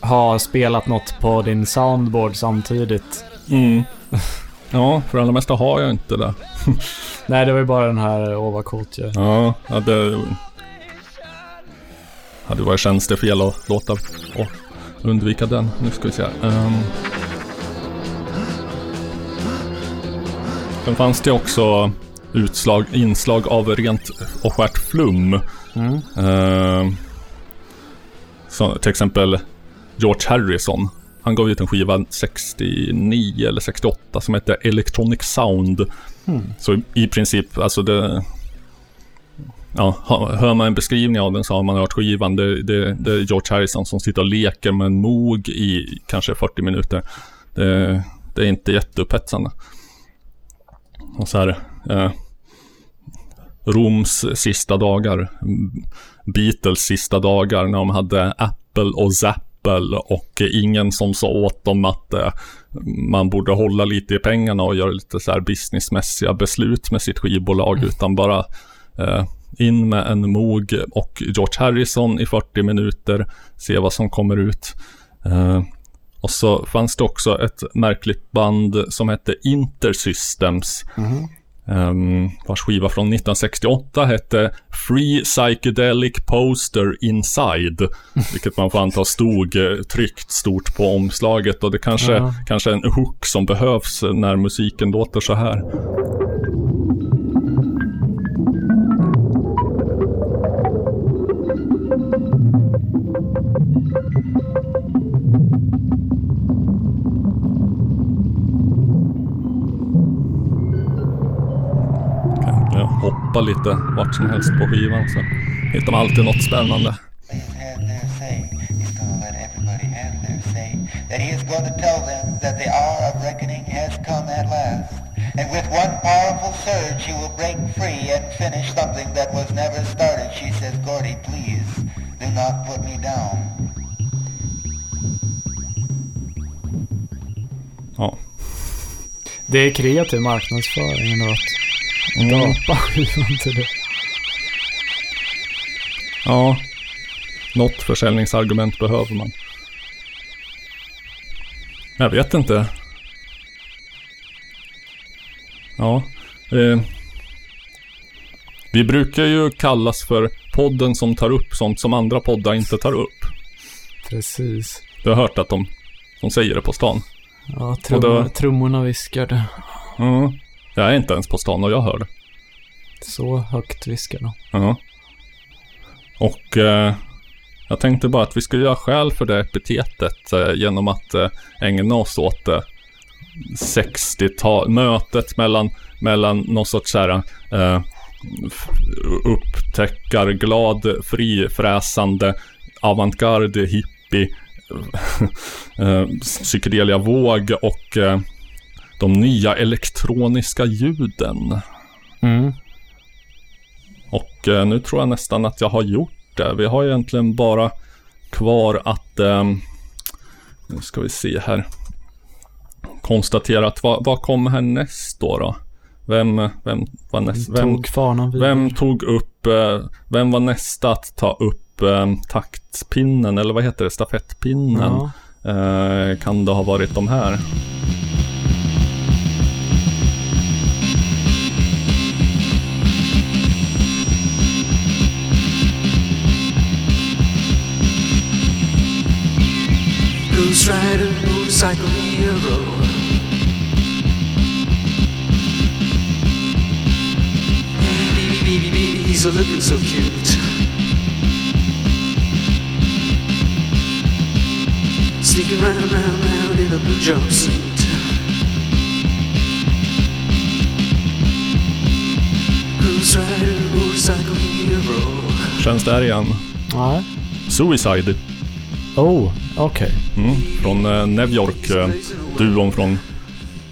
ha spelat något på din soundboard samtidigt. Mm. Ja, för alla mesta har jag inte det. Nej, det var ju bara den här coolt ju. Ja, ja det... Hade varit tjänstefel att låta och undvika den. Nu ska vi se. Um... Sen fanns det också utslag, inslag av rent och skärt flum. Mm. Ehm, så, till exempel George Harrison. Han gav ut en skiva 69 eller 68 som hette Electronic Sound. Mm. Så i, i princip, alltså det... Ja, hör man en beskrivning av den så har man hört skivan. Det, det, det är George Harrison som sitter och leker med en mog i kanske 40 minuter. Det, det är inte jätteupphetsande. Och så här, eh, Roms sista dagar, Beatles sista dagar när de hade Apple och Zapple och ingen som sa åt dem att eh, man borde hålla lite i pengarna och göra lite så här businessmässiga beslut med sitt skivbolag utan bara eh, in med en mog och George Harrison i 40 minuter, se vad som kommer ut. Eh, och så fanns det också ett märkligt band som hette Intersystems. Um, vars skiva från 1968 hette Free Psychedelic Poster Inside. Vilket man får anta stod eh, tryckt stort på omslaget. Och det kanske, Ja. kanske är en hook som behövs när musiken låter så här. Hoppa lite vart som helst på skivan så hittar man alltid något spännande. that he is going to tell them that the hour of reckoning has come at last. And with one powerful surge, he will break free and finish something that was never started. She says, Gordy, please, do not put me down. Ja. Det är kreativ marknadsföring ändå Mm. till det. Ja. Något försäljningsargument behöver man. Jag vet inte. Ja. Eh, vi brukar ju kallas för podden som tar upp sånt som andra poddar inte tar upp. Precis. Du har hört att de, de säger det på stan. Ja, trummor, då- trummorna viskade. Mm. Jag är inte ens på stan och jag hör det. Så högt viskar de. Ja. Och eh, jag tänkte bara att vi skulle göra skäl för det epitetet eh, genom att eh, ägna oss åt det 60-tal, mötet mellan, mellan någon sorts så här, eh, upptäckarglad, frifräsande, avantgarde, hippie, eh, psykedelia-våg och eh, de nya elektroniska ljuden. Mm. Och eh, nu tror jag nästan att jag har gjort det. Vi har egentligen bara kvar att, ehm, nu ska vi se här, konstatera att vad, vad kommer härnäst då? då? Vem, vem var näst, vem, Tog fanan vidare. vem tog upp, eh, vem var nästa att ta upp eh, taktpinnen, eller vad heter det, stafettpinnen? Ja. Eh, kan det ha varit de här? Ghost Rider, motorcycle hero. Baby, baby, baby, he's a looking so cute. Sneaking round, round, round in a blue jumpsuit. Ghost Rider, motorcycle hero. Känns det här igen? Nej. Suicide. Oh, okej. Mm, från eh, New York, eh, duon från...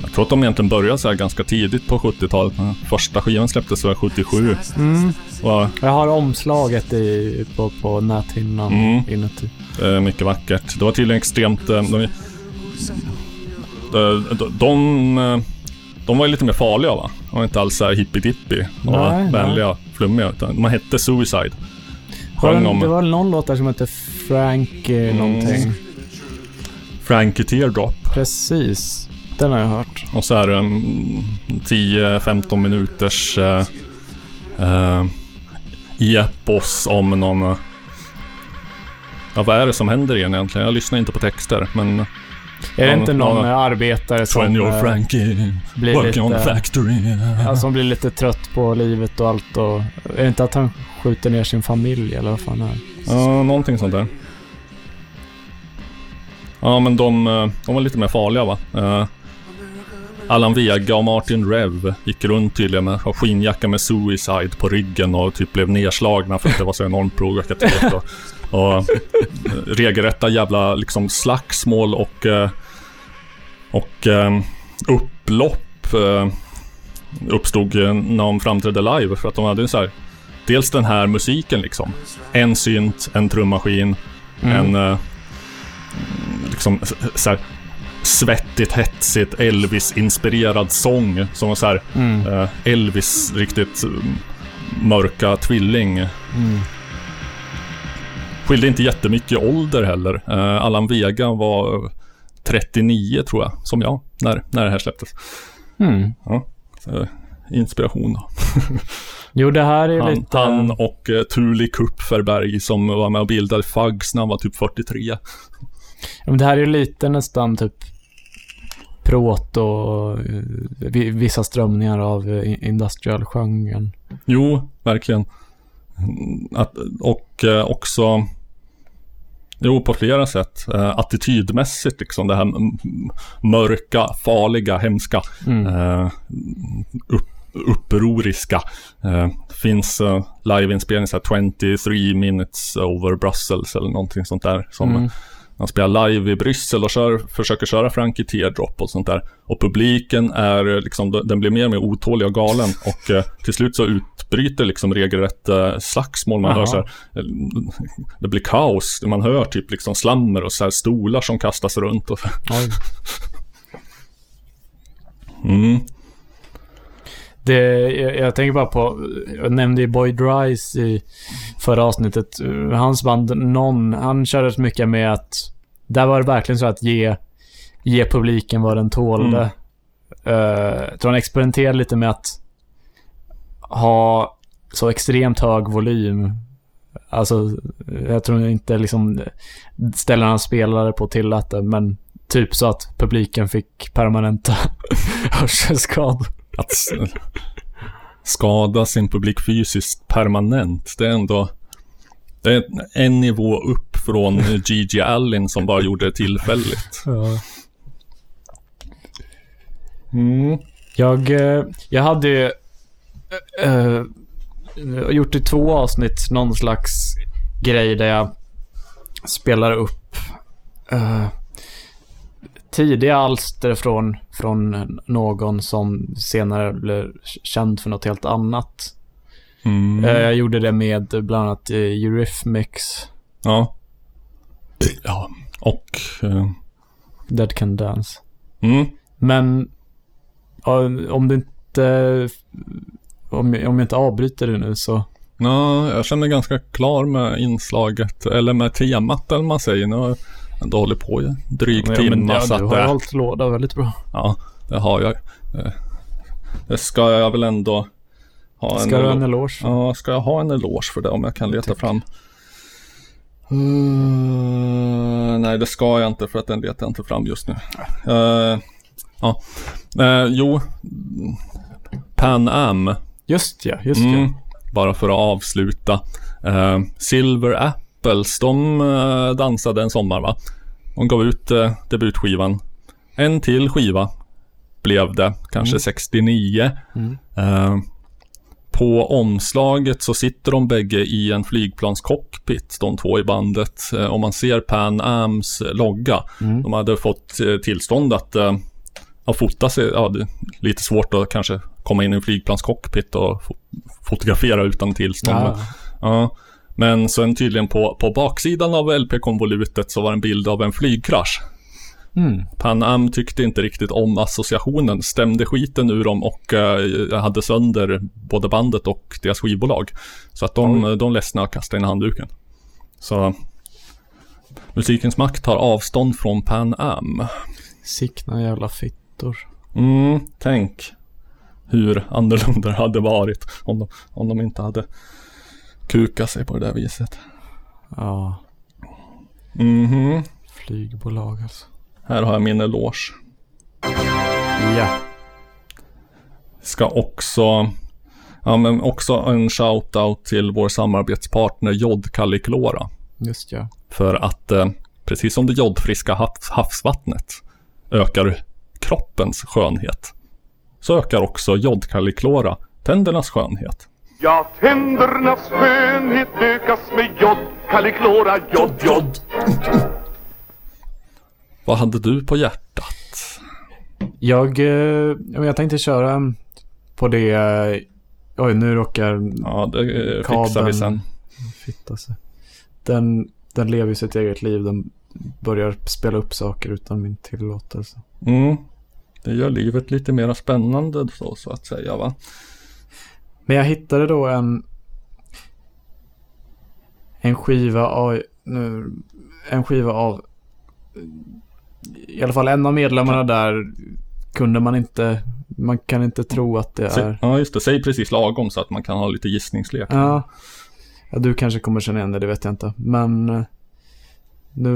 Jag tror att de egentligen började så här ganska tidigt på 70-talet. men Första skivan släpptes väl 77. Mm. Och, Jag har omslaget i, på, på näthinnan Mm. inuti. eh, mycket vackert. Det var tydligen extremt... Eh, de, de, de, de, eh, de var ju lite mer farliga va? De var inte alls så här hippie-dippie och Nej, vänliga, flummiga. Utan de hette Suicide. Sjöng det, om det var någon låt där som hette Frankie Mm. någonting. Frankie Teardrop. Precis. Den har jag hört. Och så är det en 10-15 minuters eh, eh, epos om någon... eh, Ja, vad är det som händer igen egentligen? Jag lyssnar inte på texter, men... Är det Ja, inte någon eh, arbetare som... Eh, Frankie, blir working on lite- factory. Ja, som blir lite trött på livet och allt och... Är det inte att han skjuter ner sin familj eller vad fan är det? Ja, någonting sånt där. Ja, men de, eh, de var lite mer farliga va? Eh, Allan Vega och Martin Rev gick runt tydligen med skinnjacka med Suicide på ryggen och typ blev nedslagna för att det var så enormt provokativt. Och, och eh, regelrätta jävla liksom slagsmål och, och upplopp uppstod när de framträdde live för att de hade ju så här Dels den här musiken liksom. En synt, en trummaskin, Mm. en eh, liksom så här, svettigt, hetsigt Elvis-inspirerad sång. Som var så här, Mm. eh, Elvis riktigt mm, mörka tvilling. Mm. Skilde inte jättemycket ålder heller. Eh, Allan Vega var 39 tror jag, som jag, när, när det här släpptes. Mm. Ja, eh, inspiration då. Jo, det här är Han, lite... han och uh, Thuli Kupferberg som var med och bildade Fugs när han var typ 43. Ja, men det här är lite nästan typ pråt och eh, vi- vissa strömningar av eh, industrial-genren. Jo, verkligen. Mm, Att, och eh, också... Jo, på flera sätt. Eh, attitydmässigt liksom. Det här mörka, farliga, hemska. Mm. Eh, upp, upproriska. Eh, finns eh, liveinspelning så här 23 minutes over Brussels eller någonting sånt där. Som Mm. han spelar live i Bryssel och kör, försöker köra Frankie Teardrop och sånt där. Och publiken är eh, liksom, den blir mer och mer otålig och galen. Och eh, till slut så utbryter liksom regelrätt eh, slagsmål. Man Jaha. hör så här, eh, det blir kaos. Man hör typ liksom slammer och så här stolar som kastas runt. Och. Mm. Det, jag, jag tänker bara på, jag nämnde ju Boyd Rice i förra avsnittet. Hans band Non, han körde så mycket med att där var det verkligen så att ge, ge publiken vad den tålde. Mm. Uh, jag tror han experimenterade lite med att ha så extremt hög volym. Alltså, jag tror inte liksom ställa hans spelare på tillät det, men typ så att publiken fick permanenta hörselskador. Att skada sin publik fysiskt permanent, det är ändå... Det är en nivå upp från Gigi Allin som bara gjorde det tillfälligt. Ja. Mm. Jag, eh, jag hade ju eh, gjort i två avsnitt någon slags grej där jag spelar upp eh, tidiga alster från, från någon som senare blev känd för något helt annat. Mm. Eh, jag gjorde det med bland annat eh, Eurythmics, Ja. Ja. Och... eh, Dead Can Dance. Mm. Men om du inte... Om, jag- om jag inte avbryter det nu så... Ja, jag känner mig ganska klar med inslaget, eller med temat eller man säger. Nu har ändå hållit på en dryg Ja, timme. ja, så du har eh, hållit låda väldigt bra. Ja, det har jag. Eh, Det ska jag väl ändå ha Ska en du ha en elo- eloge? Ja, ska jag ha en eloge för det om jag kan leta fram? Eh, nej, det ska jag inte för att den letar jag inte fram just nu. Eh, ja, Eh, jo. Pan Am. Just ja, just Mm, ja. Bara för att avsluta. Silver Apples, de eh, dansade en sommar va? De gav ut eh, debutskivan. En till skiva blev det, kanske Mm. 69. Mm. Eh, på omslaget så sitter de bägge i en flygplanscockpit, de två i bandet. Om man ser Pan Ams logga. Mm. De hade fått tillstånd att, att fota sig. Ja, det är lite svårt att kanske komma in i en flygplanscockpit och fo- fotografera utan tillstånd. Ja. Men, sen tydligen på, på baksidan av LP-konvolutet så var det en bild av en flygkrasch. Mm. Pan Am tyckte inte riktigt om associationen, stämde skiten ur dem och eh, hade sönder både bandet och deras skivbolag. Så att de, de ledsnade och kastade in handduken. Så musikens makt tar avstånd från Pan Am. Sickna jävla fitt. dator. Mm, tänk hur annorlunda det hade varit om de, om de inte hade kukat sig på det där viset. Ja, Mhm. flygbolag alltså. Här har jag min eloge. Ja. Ska också, ja men också en shout-out till vår samarbetspartner Jod Kalliklora. Just ja. För att eh, precis som det jodfriska havs, havsvattnet ökar kroppens skönhet. Så ökar också jodkalliklora tändernas skönhet. Ja, tändernas skönhet ökas med jod, Kalliklora, jod, jod. Vad hade du på hjärtat? Jag, eh, jag tänkte köra på det... eh, Oj, nu råkar Ja, det eh, fixar vi sen. fitta sig. Den, den lever ju sitt eget liv. Den börjar spela upp saker utan min tillåtelse. Mm. Det gör livet lite mer spännande så, så att säga va? Men jag hittade då en... En skiva av... Nu, en skiva av... I alla fall en av medlemmarna där kunde man inte... Man kan inte tro att det är... Ja just det, säg precis lagom så att man kan ha lite gissningslek. Ja. ja, du kanske kommer känna igen det, det vet jag inte. Men eh, nu,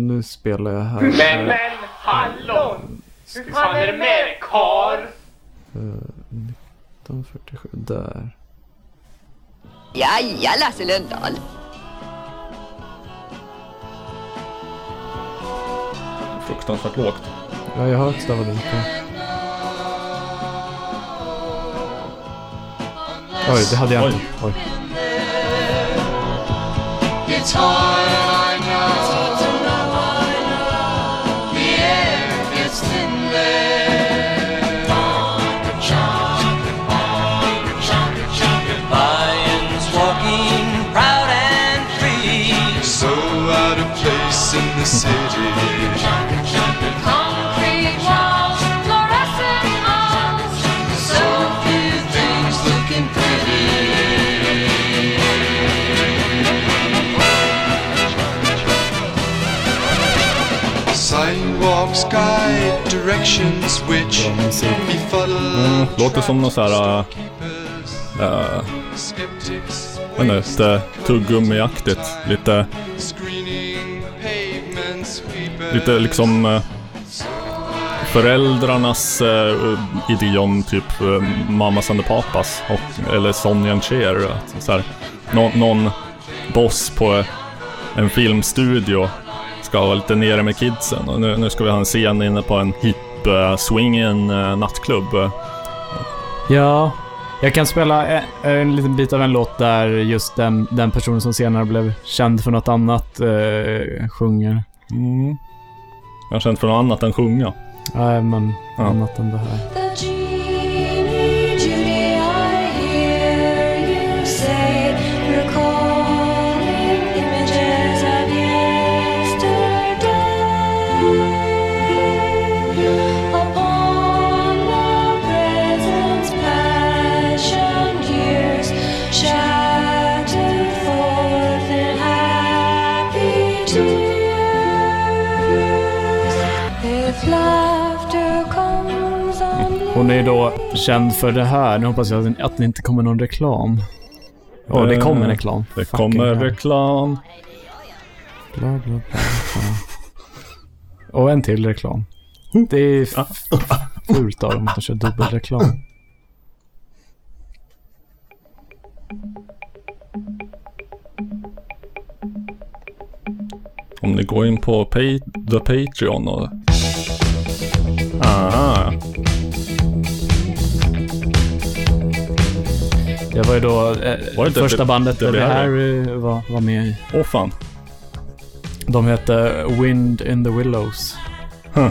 nu spelar jag här. Men, men, hallon! Hur fan är det med dig karl? Eh, 1947, där. Ja, ja, Lasse Lundahl. Fruktansvärt lågt. Ja, jag har högstavat in på. Oj, det hade jag inte. Oj. It's Mm, låter som någon så här... Uh, skeptics. vad är det, lite tuggummiaktigt. Lite, Screening pavements sweepers. Lite liksom eh, föräldrarnas uh, idé om typ uh, Mamas and the Papas och, eller Sonny and Cher. att Så här, någon, någon boss på eh, en filmstudio ska vara lite nere med kidsen. Och nu, nu ska vi ha en scen inne på en hip uh, swingen uh, nattklubb. eh. Ja, jag kan spela en, en liten bit av en låt där just den, den personen som senare blev känd för något annat eh, sjunger. Mm. Jag har känt för något annat än sjunga. Nej, men Ja. annat än det här. Är ju då känd för det här. Nu hoppas jag att det inte kommer någon reklam. Ja, det kommer en reklam. Det Fucking kommer hell. reklam. Bla, bla, bla. Ja. Och en till reklam. Det är fult av dem att de kör dubbelreklam. Om ni går in på pay, The Patreon och... Aha. Det var ju då eh, Var det första det- bandet det det eh, var, var med i. Åh fan. De hette Wind in the Willows. Huh.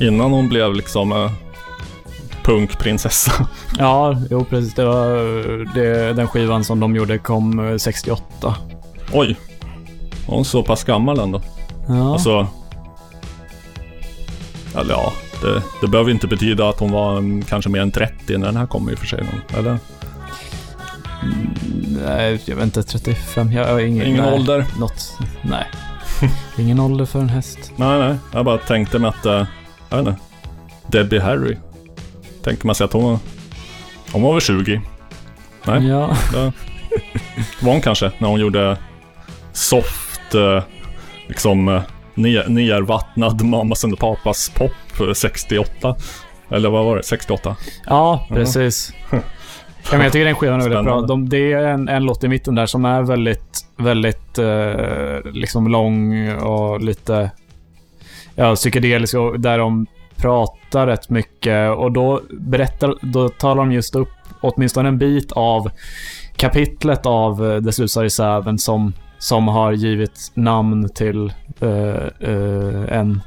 Innan hon blev liksom uh, punkprinsessa. Ja, jo precis. Det var eh, det, den skivan som de gjorde kom eh, 68. Oj. Var hon så pass gammal ändå? Ja. Alltså... Eller ja, det, det behöver inte betyda att hon var kanske mer än 30 när den här kom i och för sig. Eller? Nej, jag vet inte. 35. Jag har ingen, Ingen nej, ålder? Något. Nej. ingen ålder för en häst. Nej, nej. Jag bara tänkte mig att... Uh, jag vet inte. Debbie Harry. Tänker man sig att hon, hon var väl 20? Nej, Ja. det var hon kanske när hon gjorde soft, eh, liksom eh, ner, nervattnad Mamas and Papas pop eh, 68. Eller vad var det? 68? Ja, precis. Ja, men jag tycker den skivan är väldigt bra. De, det är en, en låt i mitten där som är väldigt, väldigt eh, liksom lång och lite ja, psykedelisk och där de pratar rätt mycket och då berättar, då talar de just upp åtminstone en bit av kapitlet av eh, Det susar i säven som, som har givit namn till eh, eh, en,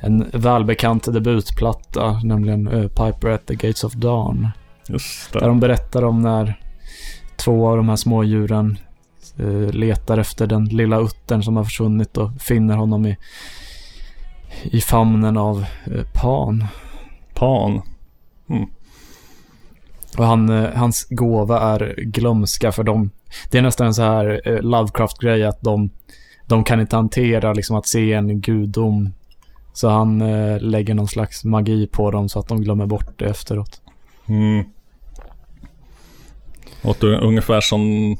en välbekant debutplatta, nämligen eh, Piper at the Gates of Dawn. Där de berättar om när två av de här små djuren eh, letar efter den lilla uttern som har försvunnit och finner honom i, i famnen av eh, Pan. Pan. Och han, eh, hans gåva är glömska för dem. Det är nästan en så här Lovecraft-grej att de, de kan inte hantera liksom att se en gudom. Så han lägger någon slags magi på dem så att de glömmer bort det efteråt. Mm. Är ungefär som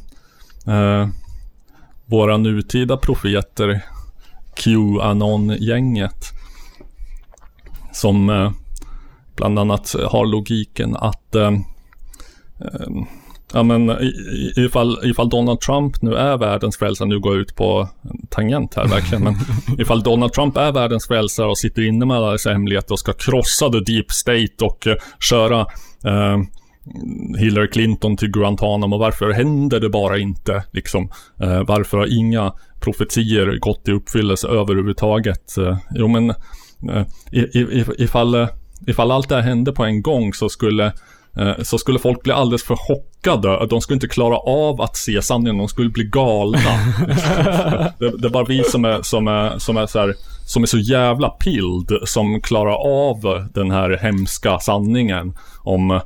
eh, våra nutida profeter Qanon-gänget. Som eh, bland annat har logiken att eh, eh, Ja men ifall, ifall Donald Trump nu är världens frälsare, nu går jag ut på en tangent här verkligen, men ifall Donald Trump är världens frälsare och sitter inne med alla dessa hemligheter och ska krossa the deep state och eh, köra eh, Hillary Clinton till Guantanamo. Varför händer det bara inte? Liksom, eh, varför har inga profetier gått i uppfyllelse överhuvudtaget? Eh, jo, men eh, ifall, eh, ifall allt det här hände på en gång så skulle eh, så skulle folk bli alldeles för chockade. De skulle inte klara av att se sanningen. De skulle bli galna. det, det är bara vi som är, som är, som är, så, här, som är så jävla pild som klarar av den här hemska sanningen om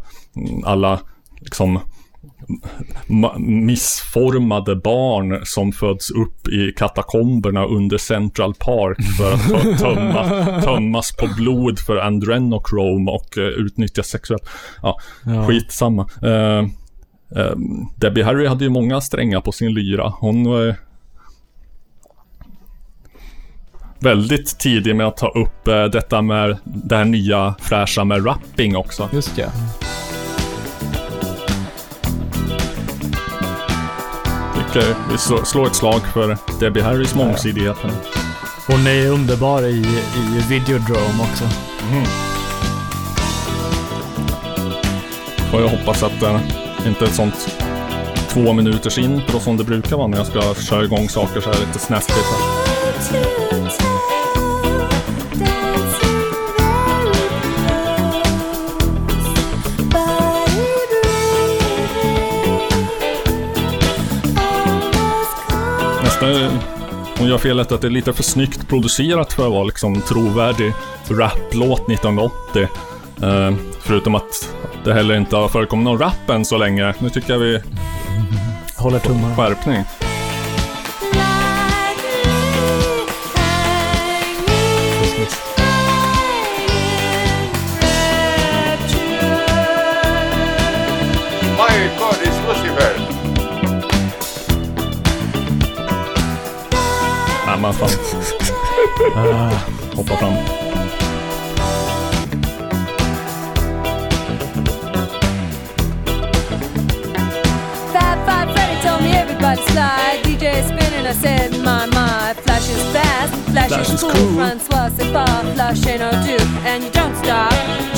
alla liksom ma- missformade barn som föds upp i katakomberna under Central Park för att tö- tömma, tömmas på blod för adrenochrome och uh, utnyttjas sexuellt. Ja, Ja. skitsamma. Uh, uh, Debbie Harry hade ju många strängar på sin lyra. Hon var väldigt tidig med att ta upp uh, detta med det här nya fräscha med rapping också. Just ja. Tycker vi slår, slår ett slag för Debbie Harrys mångsidighet. här. Hon är underbar i, i Videodrome också. Får jag hoppas att det inte är ett sånt två minuters intro som det brukar vara när jag ska köra igång saker så här lite snäskigt. här. Hon gör felet att det är lite för snyggt producerat för att vara liksom trovärdig raplåt 1980. Eh, förutom att det heller inte har förekommit någon rap än så länge. Nu tycker jag vi Håller tummarna. skärpning. Nej fan. Ah, hoppa fram. Five Five Freddy told me everybody slide. DJ spinning, I said my my. Flash is fast, flash, Flash is is cool. cool. Francois c'est pas flash ain't no do, and you don't stop.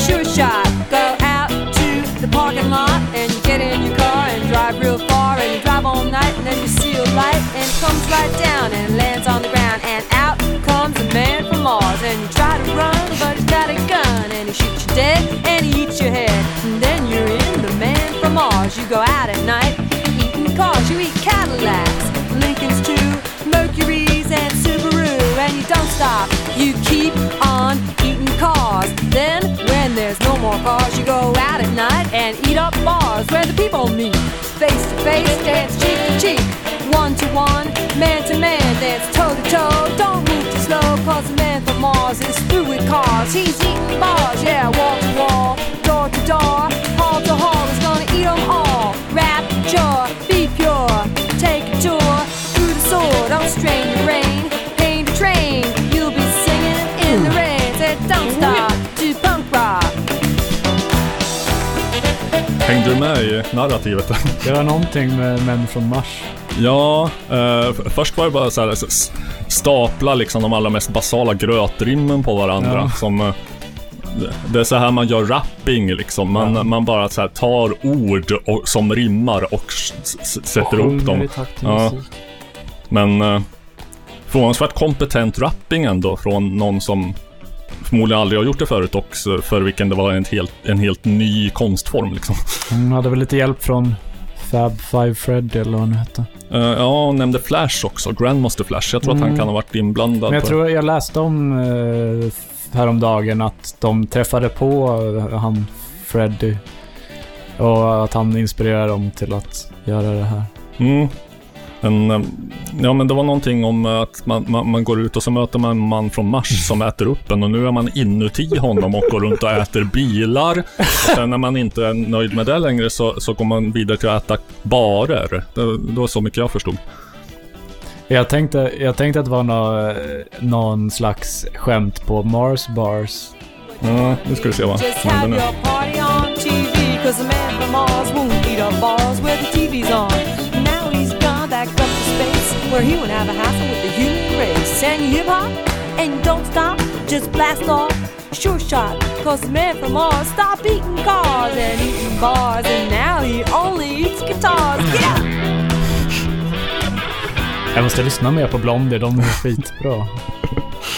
Sure shot, go out to the parking lot and you get in your car and drive real far and you drive all night and then you see a light and comes right down and lands on the ground and out comes a man from Mars and you try to run but he's got a gun and he shoots you dead and he eats your head and then you're in the man from Mars. You go out at night eating cars, you eat Cadillacs, Lincolns too, Mercury's and Subaru, and you don't stop. You keep on eating cars. Then, when there's no more cars, you go out at night and eat up bars where the people meet. Face to face, dance cheek to cheek, one to one, man to man, that's toe to toe. Don't move too slow, cause the man from Mars is through with cars. He's eating bars, yeah, wall to wall, door to door, hall to hall. He's gonna eat 'em all. Rapture, be pure, take a tour through the sword don't strain the rain, du med i narrativet? Det var någonting med Män från Mars. Ja, eh, först var det bara så här stapla liksom de allra mest basala grötrimmen på varandra. Ja. Som, eh, det- är så här man gör rapping liksom. Man, Ja. man bara så här tar ord och, som rimmar och sätter Och upp dem. i takt till Ja. musik. Men eh, förvånansvärt kompetent rapping ändå från någon som förmodligen aldrig har gjort det förut och för vilken det var en helt, en helt ny konstform liksom. Hon hade väl lite hjälp från Fab Five Freddy eller vad han hette. Eh, ja, hon nämnde Flash också. Grandmaster Flash. Jag tror att han Mm. kan ha varit inblandad. Men jag tror jag läste om eh, häromdagen att de träffade på eh, han Freddy. Och att han inspirerade dem till att göra det här. Mm. Men, eh, ja, men det var någonting om att man, man, man går ut och så möter man en man från Mars som äter upp en och nu är man inuti honom och går runt och äter bilar. Och sen när man inte är nöjd med det längre så, så går man vidare till att äta barer. Det, det var så mycket jag förstod. Jag tänkte, jag tänkte att det var nå, någon slags skämt på Mars Bars. Ja, nu ska vi se vad som händer nu. Where he won't have a hassle with the human race. You hip hop, and don't stop, just blast off. Sure shot, cause the man from Mars stopped eating cars and eating bars, and now he only eats guitars. Yeah! Jag måste lyssna mer på Blondie, de är skitbra.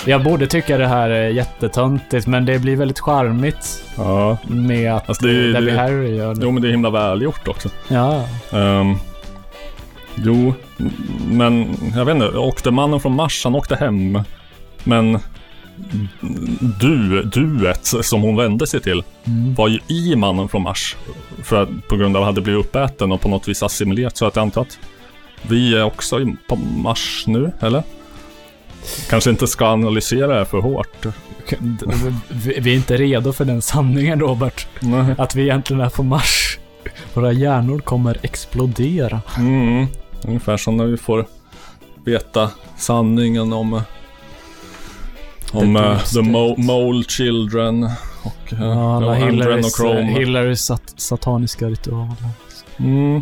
Jag borde tycka det här är jättetöntigt, men det blir väldigt charmigt Ja. med att Alltså det, Debbie det, Harry gör det. Jo, men det är himla välgjort också. Ja. Ehm, jo, men jag vet inte. Åkte mannen från Mars, han åkte hem. Men du, duet som hon vände sig till Mm. var ju i mannen från Mars. För att, på grund av att han hade blivit uppäten och på något vis assimilerat. Så att jag antar att vi är också på Mars nu, eller? Kanske inte ska analysera det för hårt. Vi vi är inte redo för den sanningen, Robert. Nej. Att vi egentligen är på Mars. Våra hjärnor kommer explodera. Mm, ungefär som när vi får veta sanningen om om The eh, Deep The Mo- Mole Children och uh, Ja, alla Hillary Hillarys, eh, Hillarys sat sataniska ritualer. Mm.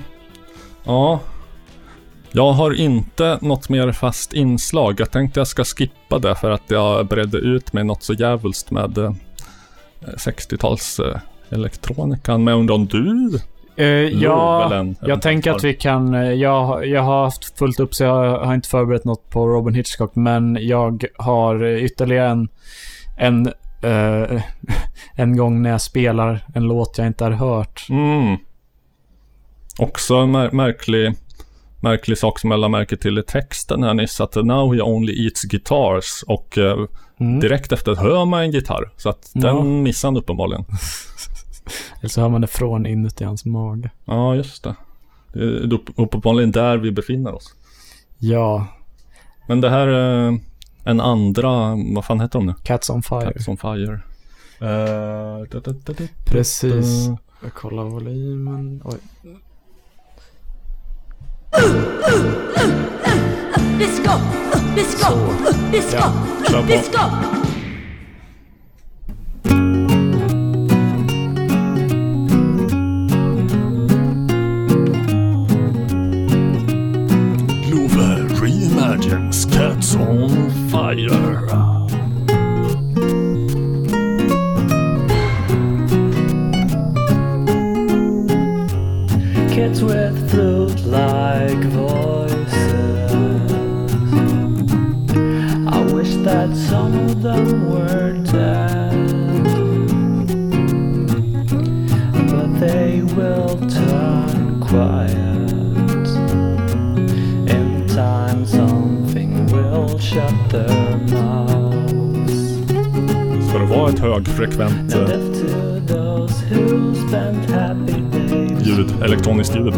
Ja. Jag har inte något mer fast inslag. Jag tänkte jag ska skippa det för att jag bredde ut mig något så jävulst med eh, 60-tals eh, elektronikan. Men jag undrar om du Lov ja, en- jag tänker att vi kan... eh, Jag, jag har haft fullt upp så jag har inte förberett något på Robin Hitchcock, men jag har eh, ytterligare en... En, eh, en gång när jag spelar en låt jag inte har hört. Mm. Också en mär- märklig, märklig sak som jag lade märke till i texten här nyss. Att now he only eats guitars. Och eh, Mm. direkt efter hör man en gitarr. Så att Ja. den missade han uppenbarligen. Eller så hör man det från inuti hans mage. Ja, just det. Det är upp- uppenbarligen där vi befinner oss. Ja, Men det här är en andra, vad fan heter de nu? Cats on Fire. Cats on Fire. Eh, da, da, da, da, Precis. Jag kollar volymen. Oj. Disco, disco, disco, Kör på. disco. Glover Cats on Fire. Kids with flute-like voices. I wish that some of them were dead, shut their mouths. Ska det vara ett högfrekvent Now eh, death to those who spent happy days. ljud, elektroniskt ljud?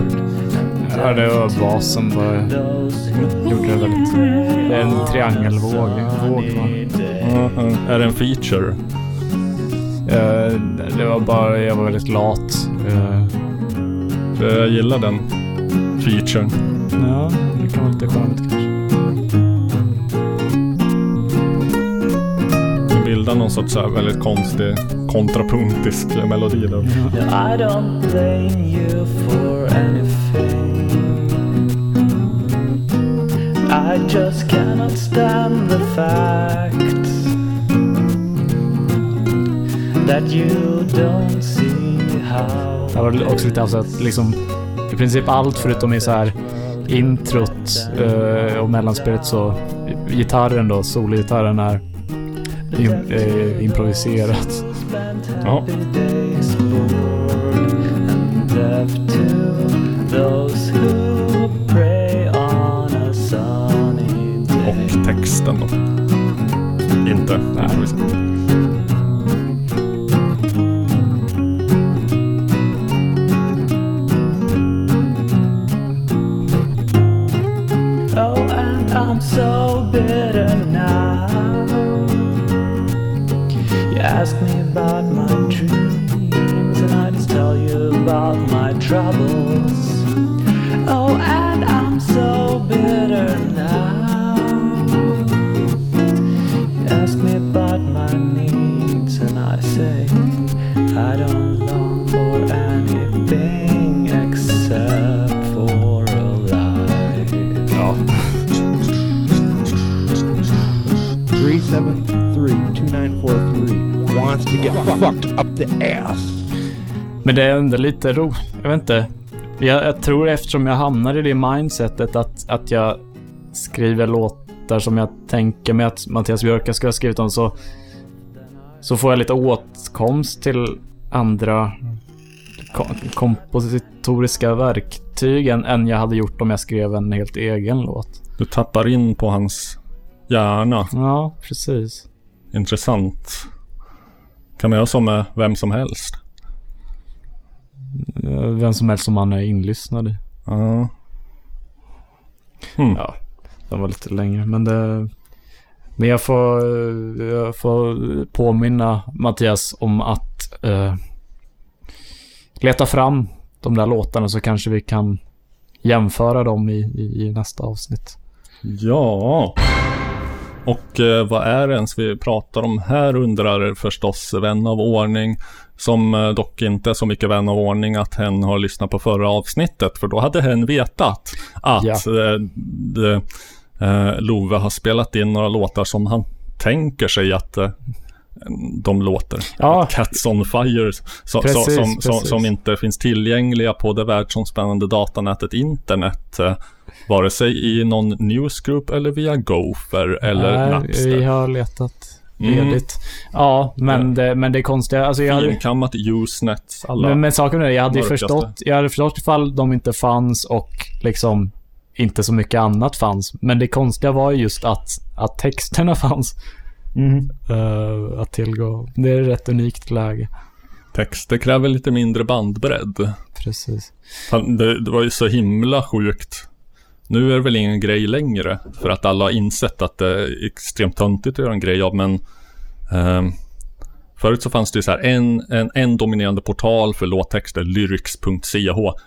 Ja, det var basen bara gjorde det väldigt... En triangelvåg. Våg, va? Mhm. Är det en feature? Eh, det var bara, jag var väldigt lat. Eh, jag gillar den featuren. ja, det kan vara lite skönt bildar någon sorts så här väldigt konstig kontrapunktisk melodi där. I don't blame you for anything. I just cannot stand the fact that you don't see how. Det var också lite alltså att liksom i princip allt förutom i så här introt eh, och mellanspelet så gitarren då, sologitarren är in, eh, improviserat. Ja. left to those who to get fucked up the ass. Men det är ändå lite ro... Jag vet inte. Jag, jag tror eftersom jag hamnar i det mindsetet att, att jag skriver låtar som jag tänker mig att Mattias Björka skulle ha skrivit om så, så får jag lite åtkomst till andra kom, kompositoriska verktyg än, än jag hade gjort om jag skrev en helt egen låt. Du tappar in på hans hjärna. Ja, precis. Intressant. Kan man göra så med vem som helst? Eh, Vem som helst som man är inlyssnad i. Ja. Hmm. Ja, den var lite längre, men det... Men jag får, jag får påminna Mattias om att eh, leta fram de där låtarna så kanske vi kan jämföra dem i, i, i nästa avsnitt. Ja. Och eh, vad är det ens vi pratar om här undrar förstås vän av ordning. Som eh, dock inte är så mycket vän av ordning att hen har lyssnat på förra avsnittet. För då hade hen vetat att Ja. eh, det, eh, Love har spelat in några låtar som han tänker sig att eh, de låter. Ja. Cats on Fire. Så, Precis, som, som, precis. som inte finns tillgängliga på det världsomspännande datanätet internet. Vare sig i någon newsgroup eller via Gopher eller Nej, Napster. vi har letat Mm. ledigt. Ja, men, Det, men det är konstiga... Alltså jag hade, Finkammat Usenet, alla. men, men saken är, jag hade mörkaste. förstått, jag hade förstått ifall de inte fanns och liksom inte så mycket annat fanns. Men det konstiga var ju just att, att texterna fanns. eh, att tillgå. Det är ett rätt unikt läge. Texter kräver lite mindre bandbredd. Precis. Det, det var ju så himla sjukt. Nu är det väl ingen grej längre. För att alla har insett att det är extremt töntigt att göra en grej av. Men ehm, förut så fanns det så här en, en, en dominerande portal för låttexter, lyrics.ch.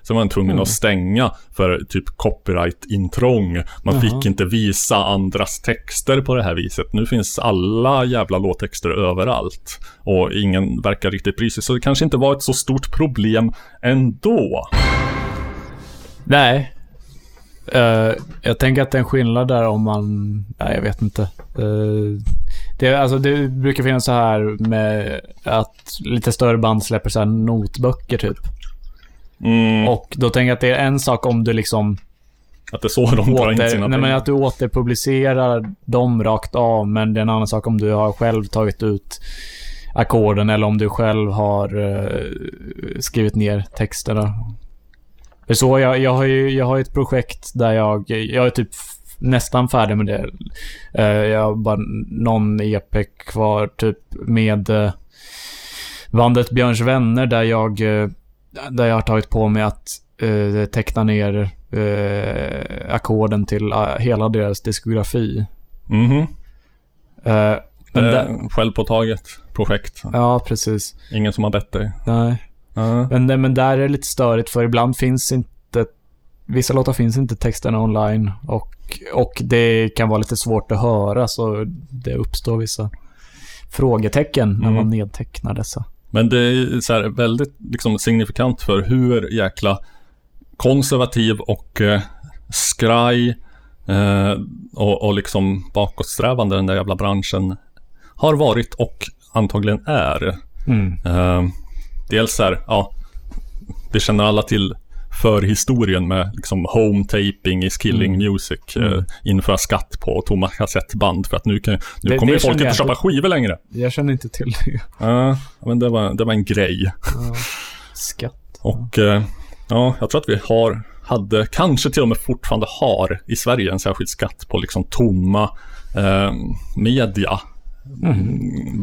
Sen var man tvungen Mm. att stänga för typ copyright-intrång. Man Jaha. fick inte visa andras texter på det här viset. Nu finns alla jävla låttexter överallt. Och ingen verkar riktigt bry sig. Så det kanske inte var ett så stort problem ändå. Nej. Eh, jag tänker att det är en skillnad där om man... Nej, jag vet inte. Eh, det, alltså, det brukar finnas så här med att lite större band släpper så här notböcker typ. Mm. Och då tänker jag att det är en sak om du liksom... Att det är så de drar in sina nej, men pengar. att du återpublicerar dem rakt av, men det är en annan sak om du har själv tagit ut ackorden eller om du själv har eh, skrivit ner texterna. Så jag, jag har ju jag har ett projekt där jag, jag är typ nästan färdig med det. Eh, jag har bara någon EP kvar typ med eh, bandet Björns vänner där jag, eh, där jag har tagit på mig att eh, teckna ner eh, ackorden till eh, hela deras diskografi. Mhm. Eh, men Det där- är självpåtaget projekt. Ja, precis. Ingen som har bett dig. Nej. Ja. Men, men där är det lite störigt för ibland finns inte... Vissa låtar finns inte texterna online och, och det kan vara lite svårt att höra så det uppstår vissa frågetecken när Mm. man nedtecknar dessa. Men det är så väldigt liksom, signifikant för hur jäkla konservativ och eh, skraj eh, och, och liksom bakåtsträvande den där jävla branschen har varit och antagligen är. Mm. Eh, dels så här, ja, vi känner alla till förhistorien med liksom home taping is killing Mm. music. Mm. Eh, införa skatt på tomma kassettband för att nu, kan, nu Det- kommer det ju folk inte jag köpa skivor längre. Jag känner inte till det. Ja, men det var, det var en grej. Ja. Skatt. Och eh, ja, jag tror att vi har, hade, kanske till och med fortfarande har i Sverige en särskild skatt på liksom tomma eh, media.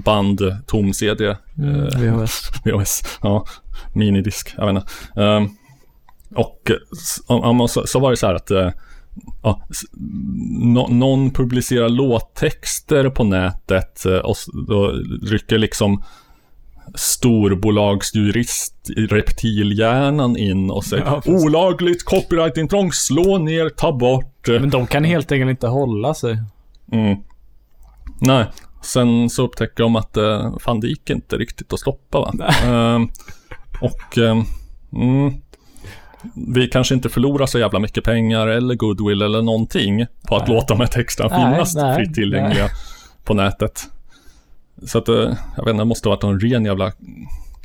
Band, tom CD. Mm, eh, VHS. VHS, ja. Minidisk, jag vet inte. Ehm, och så, så var det så här att eh, ja, nå- någon publicerar låttexter på nätet eh, och då rycker liksom storbolagsjurist reptilhjärnan in och säger Ja, olagligt copyrightintrång, slå ner, ta bort. eh." Men de kan helt enkelt inte hålla sig. Mm. Nej, sen så upptäcker de att eh, fan det gick inte riktigt att stoppa va. Ehm, och ehm, mm, vi kanske inte förlorar så jävla mycket pengar eller goodwill eller någonting på att Nej. låta de här texterna finnas nej, fritt tillgängliga nej. på nätet. Så att eh, jag vet inte, det måste ha varit en ren jävla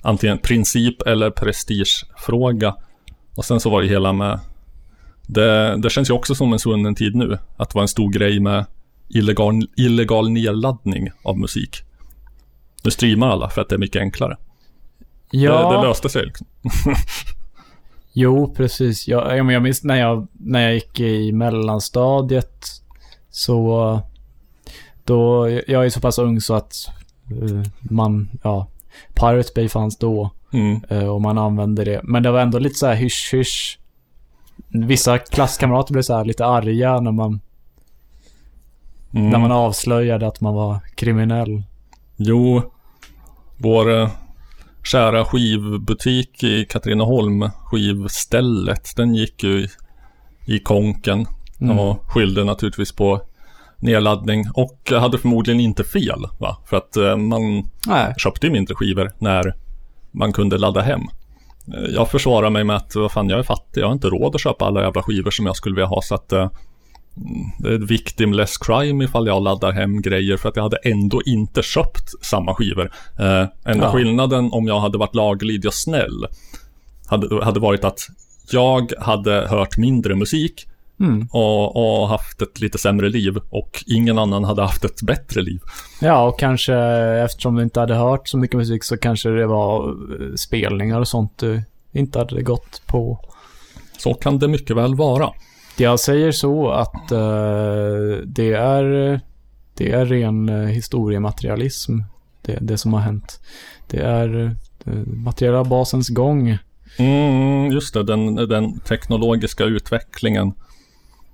antingen princip eller prestigefråga. Och sen så var det hela med det, det känns ju också som en svunnen tid nu. Att det var en stor grej med illegal, illegal nedladdning av musik. Nu streamar alla för att det är mycket enklare. Ja. Det, det löste sig liksom. Jo, precis. Jag, ja, men jag minns när jag, när jag gick i mellanstadiet så... Då, jag är så pass ung så att eh, man, ja, Pirate Bay fanns då Mm. eh, och man använde det. Men det var ändå lite så här hysch-hysch. Vissa klasskamrater blev så här lite arga när man, Mm. när man avslöjade att man var kriminell. Jo, vår eh, kära skivbutik i Katrineholm, skivstället, den gick ju i, i konken Mm. och skyllde naturligtvis på nedladdning och hade förmodligen inte fel, va? För att eh, man Nej. köpte ju mindre skivor när man kunde ladda hem. Eh, Jag försvarar mig med att vad fan, jag är fattig, jag har inte råd att köpa alla jävla skivor som jag skulle vilja ha så att det är ett victimless crime ifall jag laddar hem grejer för att jag hade ändå inte köpt samma skivor. Eh, enda Ja. skillnaden om jag hade varit laglydig och snäll hade, hade varit att jag hade hört mindre musik Mm. och, och haft ett lite sämre liv och ingen annan hade haft ett bättre liv. Ja, och kanske eftersom du inte hade hört så mycket musik så kanske det var eh, spelningar och sånt du inte hade gått på. Så kan det mycket väl vara. Jag säger så att eh, det är det är ren eh, historiematerialism, det, det som har hänt. Det är eh, materiella basens gång. Mm, just det, den, den teknologiska utvecklingen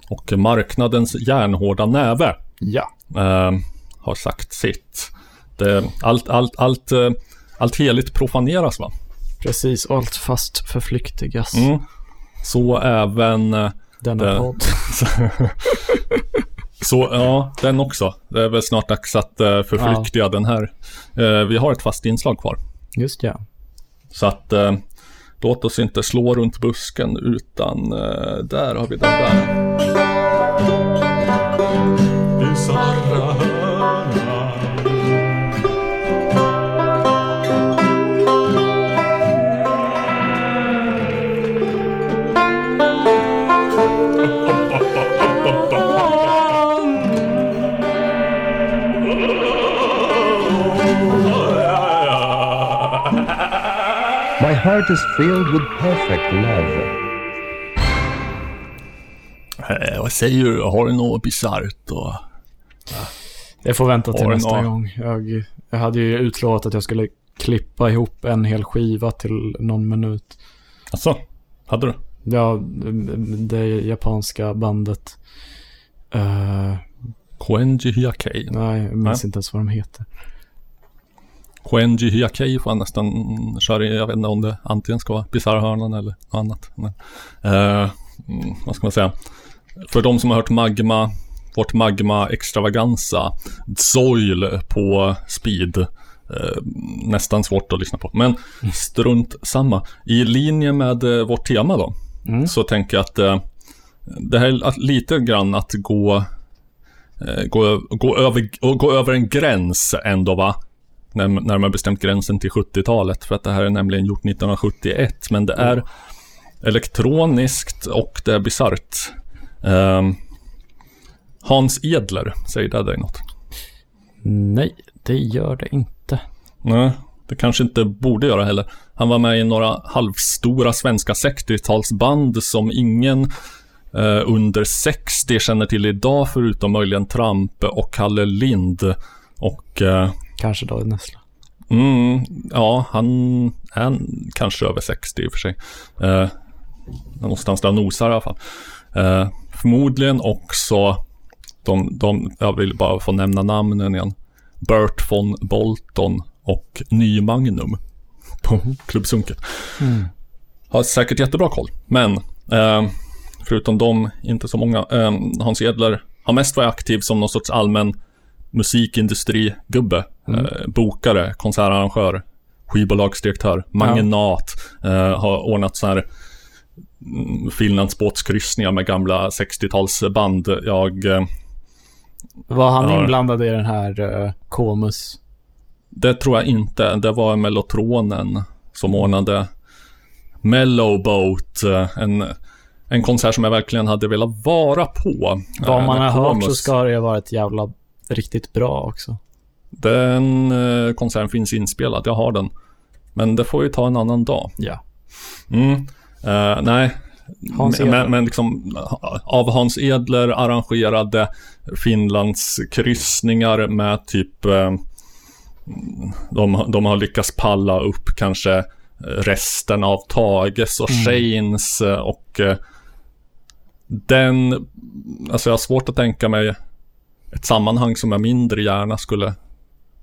och marknadens järnhårda näve Ja. eh, har sagt sitt. Det, allt, allt, allt, eh, allt heligt profaneras va? Precis, allt fast förflyktigas. Mm. Så även... Denna det- podd. Så ja, den också. Det är väl snart dags att eh, förflyktiga den här. Eh, vi har ett fast inslag kvar. Just ja. Så att eh, låt oss inte slå runt busken utan eh, där har vi den där. Heart is filled with perfect love. Eh, vad säger du? Har du något bisarrt? Och... Det får vänta till nästa några- gång. Jag, jag hade ju utlovat att jag skulle klippa ihop en hel skiva till någon minut. Alltså, hade du? Ja, det japanska bandet. Uh, Koenji Hyakei. nej, jag minns Nej. inte ens vad de heter. Koenji Hyakei får jag nästan köra i, jag vet inte om det antingen ska vara Bisarrhörnan eller något annat. Men, eh, mm, vad ska man säga? För de som har hört Magma, vårt Magma Extravaganza, Zoil på speed. Eh, nästan svårt att lyssna på. Men strunt samma. I linje med eh, vårt tema då, så tänker jag att eh, det här är lite grann att gå, eh, gå, gå, över, gå över en gräns ändå va? När, när man bestämt gränsen till 70-talet. För att det här är nämligen gjort 1971. Men det är elektroniskt och det är bisarrt. Ehm, Hans Edler, säger det dig något? Nej, det gör det inte. Nej, det kanske inte borde göra heller. Han var med i några halvstora svenska 60-talsband som ingen eh, under 60 känner till idag, förutom möjligen Tramp och Kalle Lind. Och... Eh, Kanske David Nessla. mm, ja, han är kanske över 60 i och för sig. Eh, någonstans där nosar i alla fall. Eh, förmodligen också de, de, jag vill bara få nämna namnen igen. Bert von Bolton och Ny Magnum på Klubb Sunket. Mm. Har säkert jättebra koll, men eh, förutom dem, inte så många. Eh, Hans Edler har mest varit aktiv som någon sorts allmän musikindustrigubbe. Mm. Eh, bokare, konsertarrangör, skivbolagsdirektör, magnat. Eh, har ordnat så här mm, Finlandsbåtskryssningar med gamla 60-talsband. Jag... Eh, Var han Ja. inblandad i den här uh, Komus? Det tror jag inte. Det var Mellotronen som ordnade Mellowboat. eh, En, en konsert som jag verkligen hade velat vara på. Vad Eh, man har hört så ska det vara ett jävla riktigt bra också. Den eh, konserten finns inspelad. Jag har den. Men det får vi ta en annan dag. Ja. Mm. Eh, nej. Hans men, Edler. men, men liksom av Hans Edler arrangerade Finlands kryssningar med typ eh, de, de har lyckats palla upp kanske resten av Tages och Mm. Shanes eh, och eh, den, alltså jag har svårt att tänka mig ett sammanhang som jag mindre gärna skulle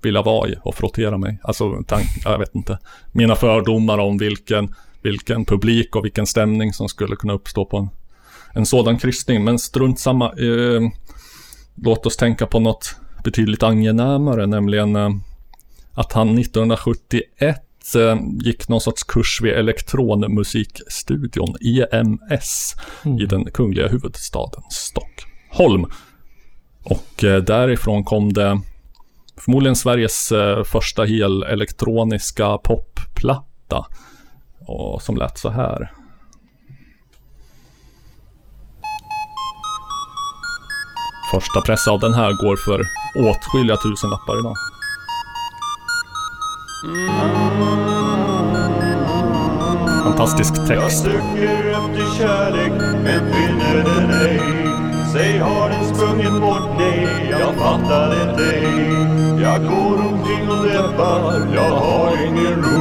vilja vara i och frottera mig. Alltså, tank, jag vet inte. Mina fördomar om vilken, vilken publik och vilken stämning som skulle kunna uppstå på en, en sådan kryssning. Men strunt samma. Eh, låt oss tänka på något betydligt angenämare, nämligen eh, att han 1971 eh, gick någon sorts kurs vid elektronmusikstudion, EMS, i den kungliga huvudstaden Stockholm. Och eh, därifrån kom det förmodligen Sveriges eh, första hel elektroniska popplatta. Och som lät så här. Första press av den här går för åtskilliga tusenlappar idag. Fantastisk Jag text. söker efter kärlek men finner den ej Säg har den sprungit bort? Nej, jag fattar det ej Jag går omkring och deppar, jag har ingen ro.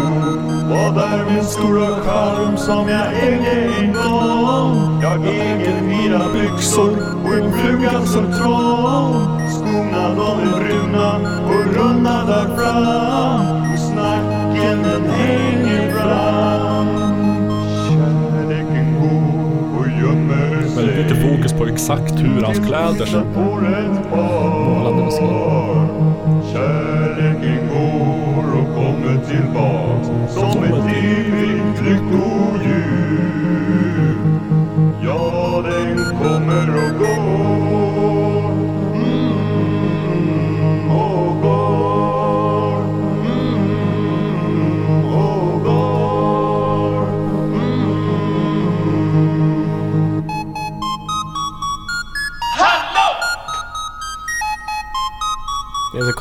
Vad är min stora charm som jag ägde en gång? Jag äger mina byxor och en fluga som trång. Skorna de är bruna och runda där fram. Väldigt lite fokus på exakt hur hans kläder ser Målande par. Kärleken går och kommer tillbaks Som ett evigt lyckodjur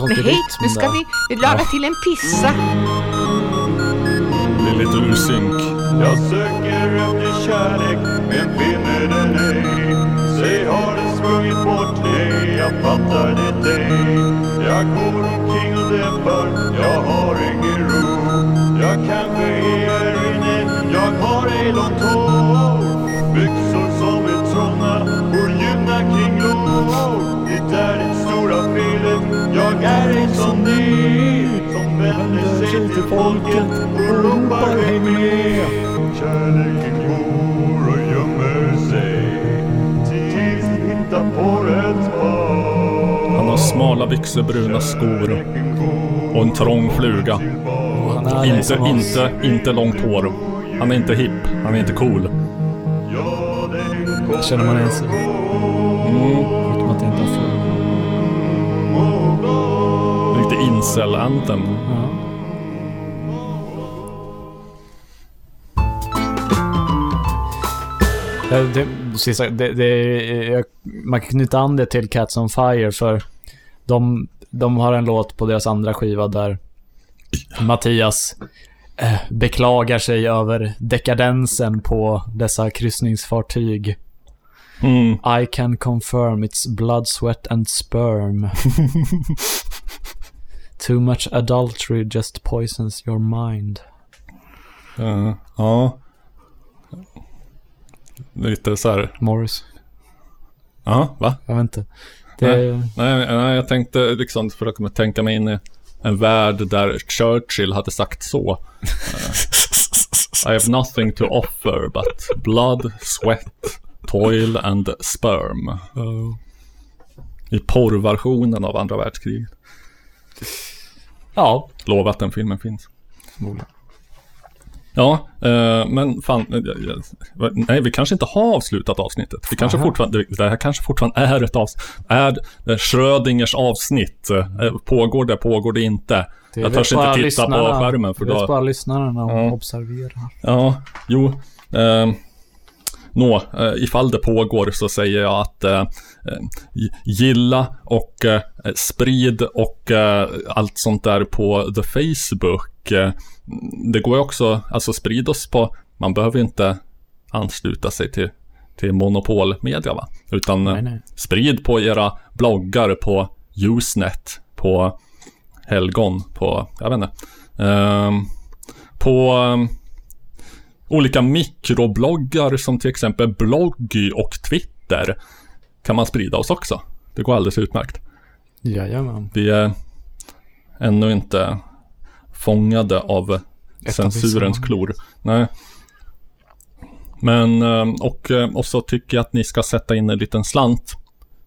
konstig Nej, rytm nu ska vi laga till en pissa. Det är lite ur synk. Jag söker efter kärlek men finner den ej Säg har den sprungit bort? Nej, jag fattar det ej Jag går som ni som vänder sig till folket och ropar häng med. Kärleken går och gömmer sig tills vi hittar på rätt par. Han har smala byxor, bruna skor och en trång fluga. Inte, inte, inte långt hår. Han är inte hipp, han är inte cool. Känner man igen sig? Mm. Lite incel-anthem. Eh, Det, sista, det, det, jag, man kan knyta an det till Cats on Fire för de, de har en låt på deras andra skiva där Mattias eh, beklagar sig över dekadensen på dessa kryssningsfartyg. Mm. I can confirm it's blood, sweat and sperm. Too much adultery just poisons your mind. Ja, ja. Lite så här. Morris. Ja, va? Jag vet inte. Det, Nej, nej, nej, jag tänkte liksom försöka tänka mig in i en värld där Churchill hade sagt så. I have nothing to offer but blood, sweat, toil and sperm. I porrversionen av andra världskriget. Ja. Lova att den filmen finns. Ja, eh, men fan, eh, eh, nej vi kanske inte har avslutat avsnittet. Vi kanske Aha. fortfarande, det här kanske fortfarande är ett avsnitt. Är det Schrödingers avsnitt? Eh, Pågår det, pågår det inte? det Jag törs inte titta lyssnarna- på skärmen för det vet bara lyssnarna och Ja. observerar. Ja, jo. Eh, Nå, eh, ifall det pågår så säger jag att eh, eh, gilla och eh, sprid och eh, allt sånt där på the Facebook. Eh, det går ju också, alltså sprid oss på, man behöver inte ansluta sig till, till monopolmedia va? Utan Nej, nej. sprid på era bloggar på Usenet, på Helgon, på, jag vet inte. Ehm, på ehm, olika mikrobloggar som till exempel Bloggy och Twitter kan man sprida oss också. Det går alldeles utmärkt. Jajamän. Vi är ännu inte fångade av censurens klor. Nej. Men, eh, och, eh, och så tycker jag att ni ska sätta in en liten slant.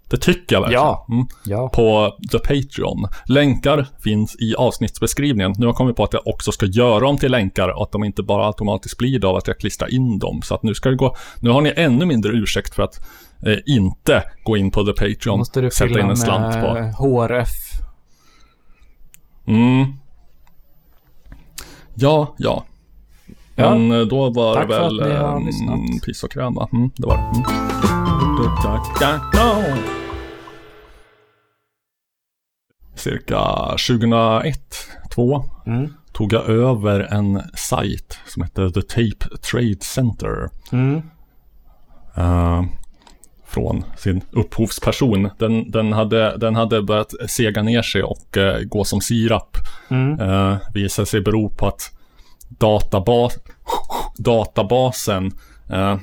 Det tycker jag verkligen. Ja. Mm. Ja. På The Patreon. Länkar finns i avsnittsbeskrivningen. Nu har jag kommit på att jag också ska göra dem till länkar och att de inte bara automatiskt blir det av att jag klistrar in dem. Så att nu ska det gå, nu har ni ännu mindre ursäkt för att eh, inte gå in på The Patreon. Måste du sätta in en slant på. HRF. Mm. Ja, ja. Ja. Men eh, då var Tack det för väl att ni har lyssnat. piss och kräm va? Mm, det var det. Mm. Cirka 2001, 2 Mm. tog jag över en sajt som hette The Tape Trade Center. Mm. Eh, från sin upphovsperson. Den, den, hade, den hade börjat sega ner sig och eh, gå som sirap. Mm. Uh, visade sig bero på att databas, databasen eh,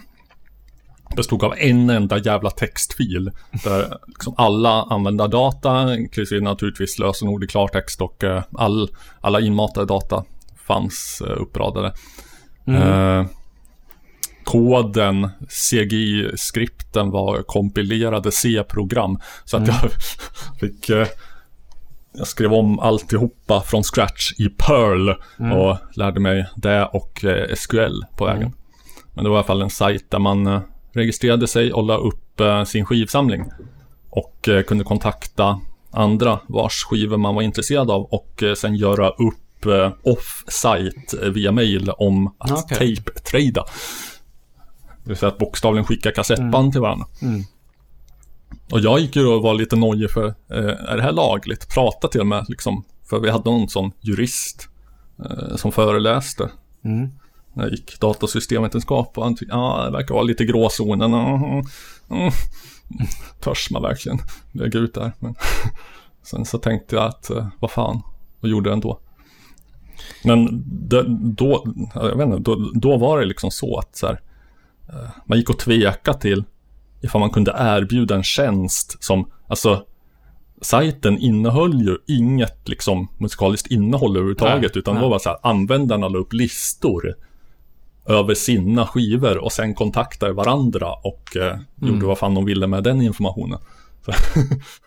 bestod av en enda jävla textfil. Där liksom alla användardata, inklusive naturligtvis lösenord i klartext och eh, all, alla inmatade data fanns eh, uppradade. Mm. Eh, koden, CGI-skripten var kompilerade C-program. Så att Mm. jag fick eh, jag skrev om alltihopa från scratch i Perl Mm. och lärde mig det och eh, SQL på vägen. Mm. Men det var i alla fall en sajt där man registrerade sig och la upp eh, sin skivsamling. Och eh, kunde kontakta andra vars skivor man var intresserad av och eh, sen göra upp off-site via mail om att Okej. tape-trada. Det vill säga att bokstavligen skicka kassettband Mm. till varandra. Mm. Och jag gick ju och var lite nojig för, eh, är det här lagligt? Prata till och med liksom, för vi hade någon sån jurist eh, som föreläste. Mm. Jag gick datasystemvetenskap och han tyckte, ja, det verkar vara lite gråzonen. Mm, mm. Törs man verkligen lägga ut där? Men sen så tänkte jag att, eh, vad fan, och gjorde det ändå. Men det, då, jag vet inte, då, då var det liksom så att så här, eh, man gick och tveka till ifall man kunde erbjuda en tjänst som, alltså, sajten innehöll ju inget liksom musikaliskt innehåll överhuvudtaget Nej, utan det nej. var bara så här, användarna la upp listor över sina skivor och sen kontaktade varandra och eh, gjorde vad fan de ville med den informationen.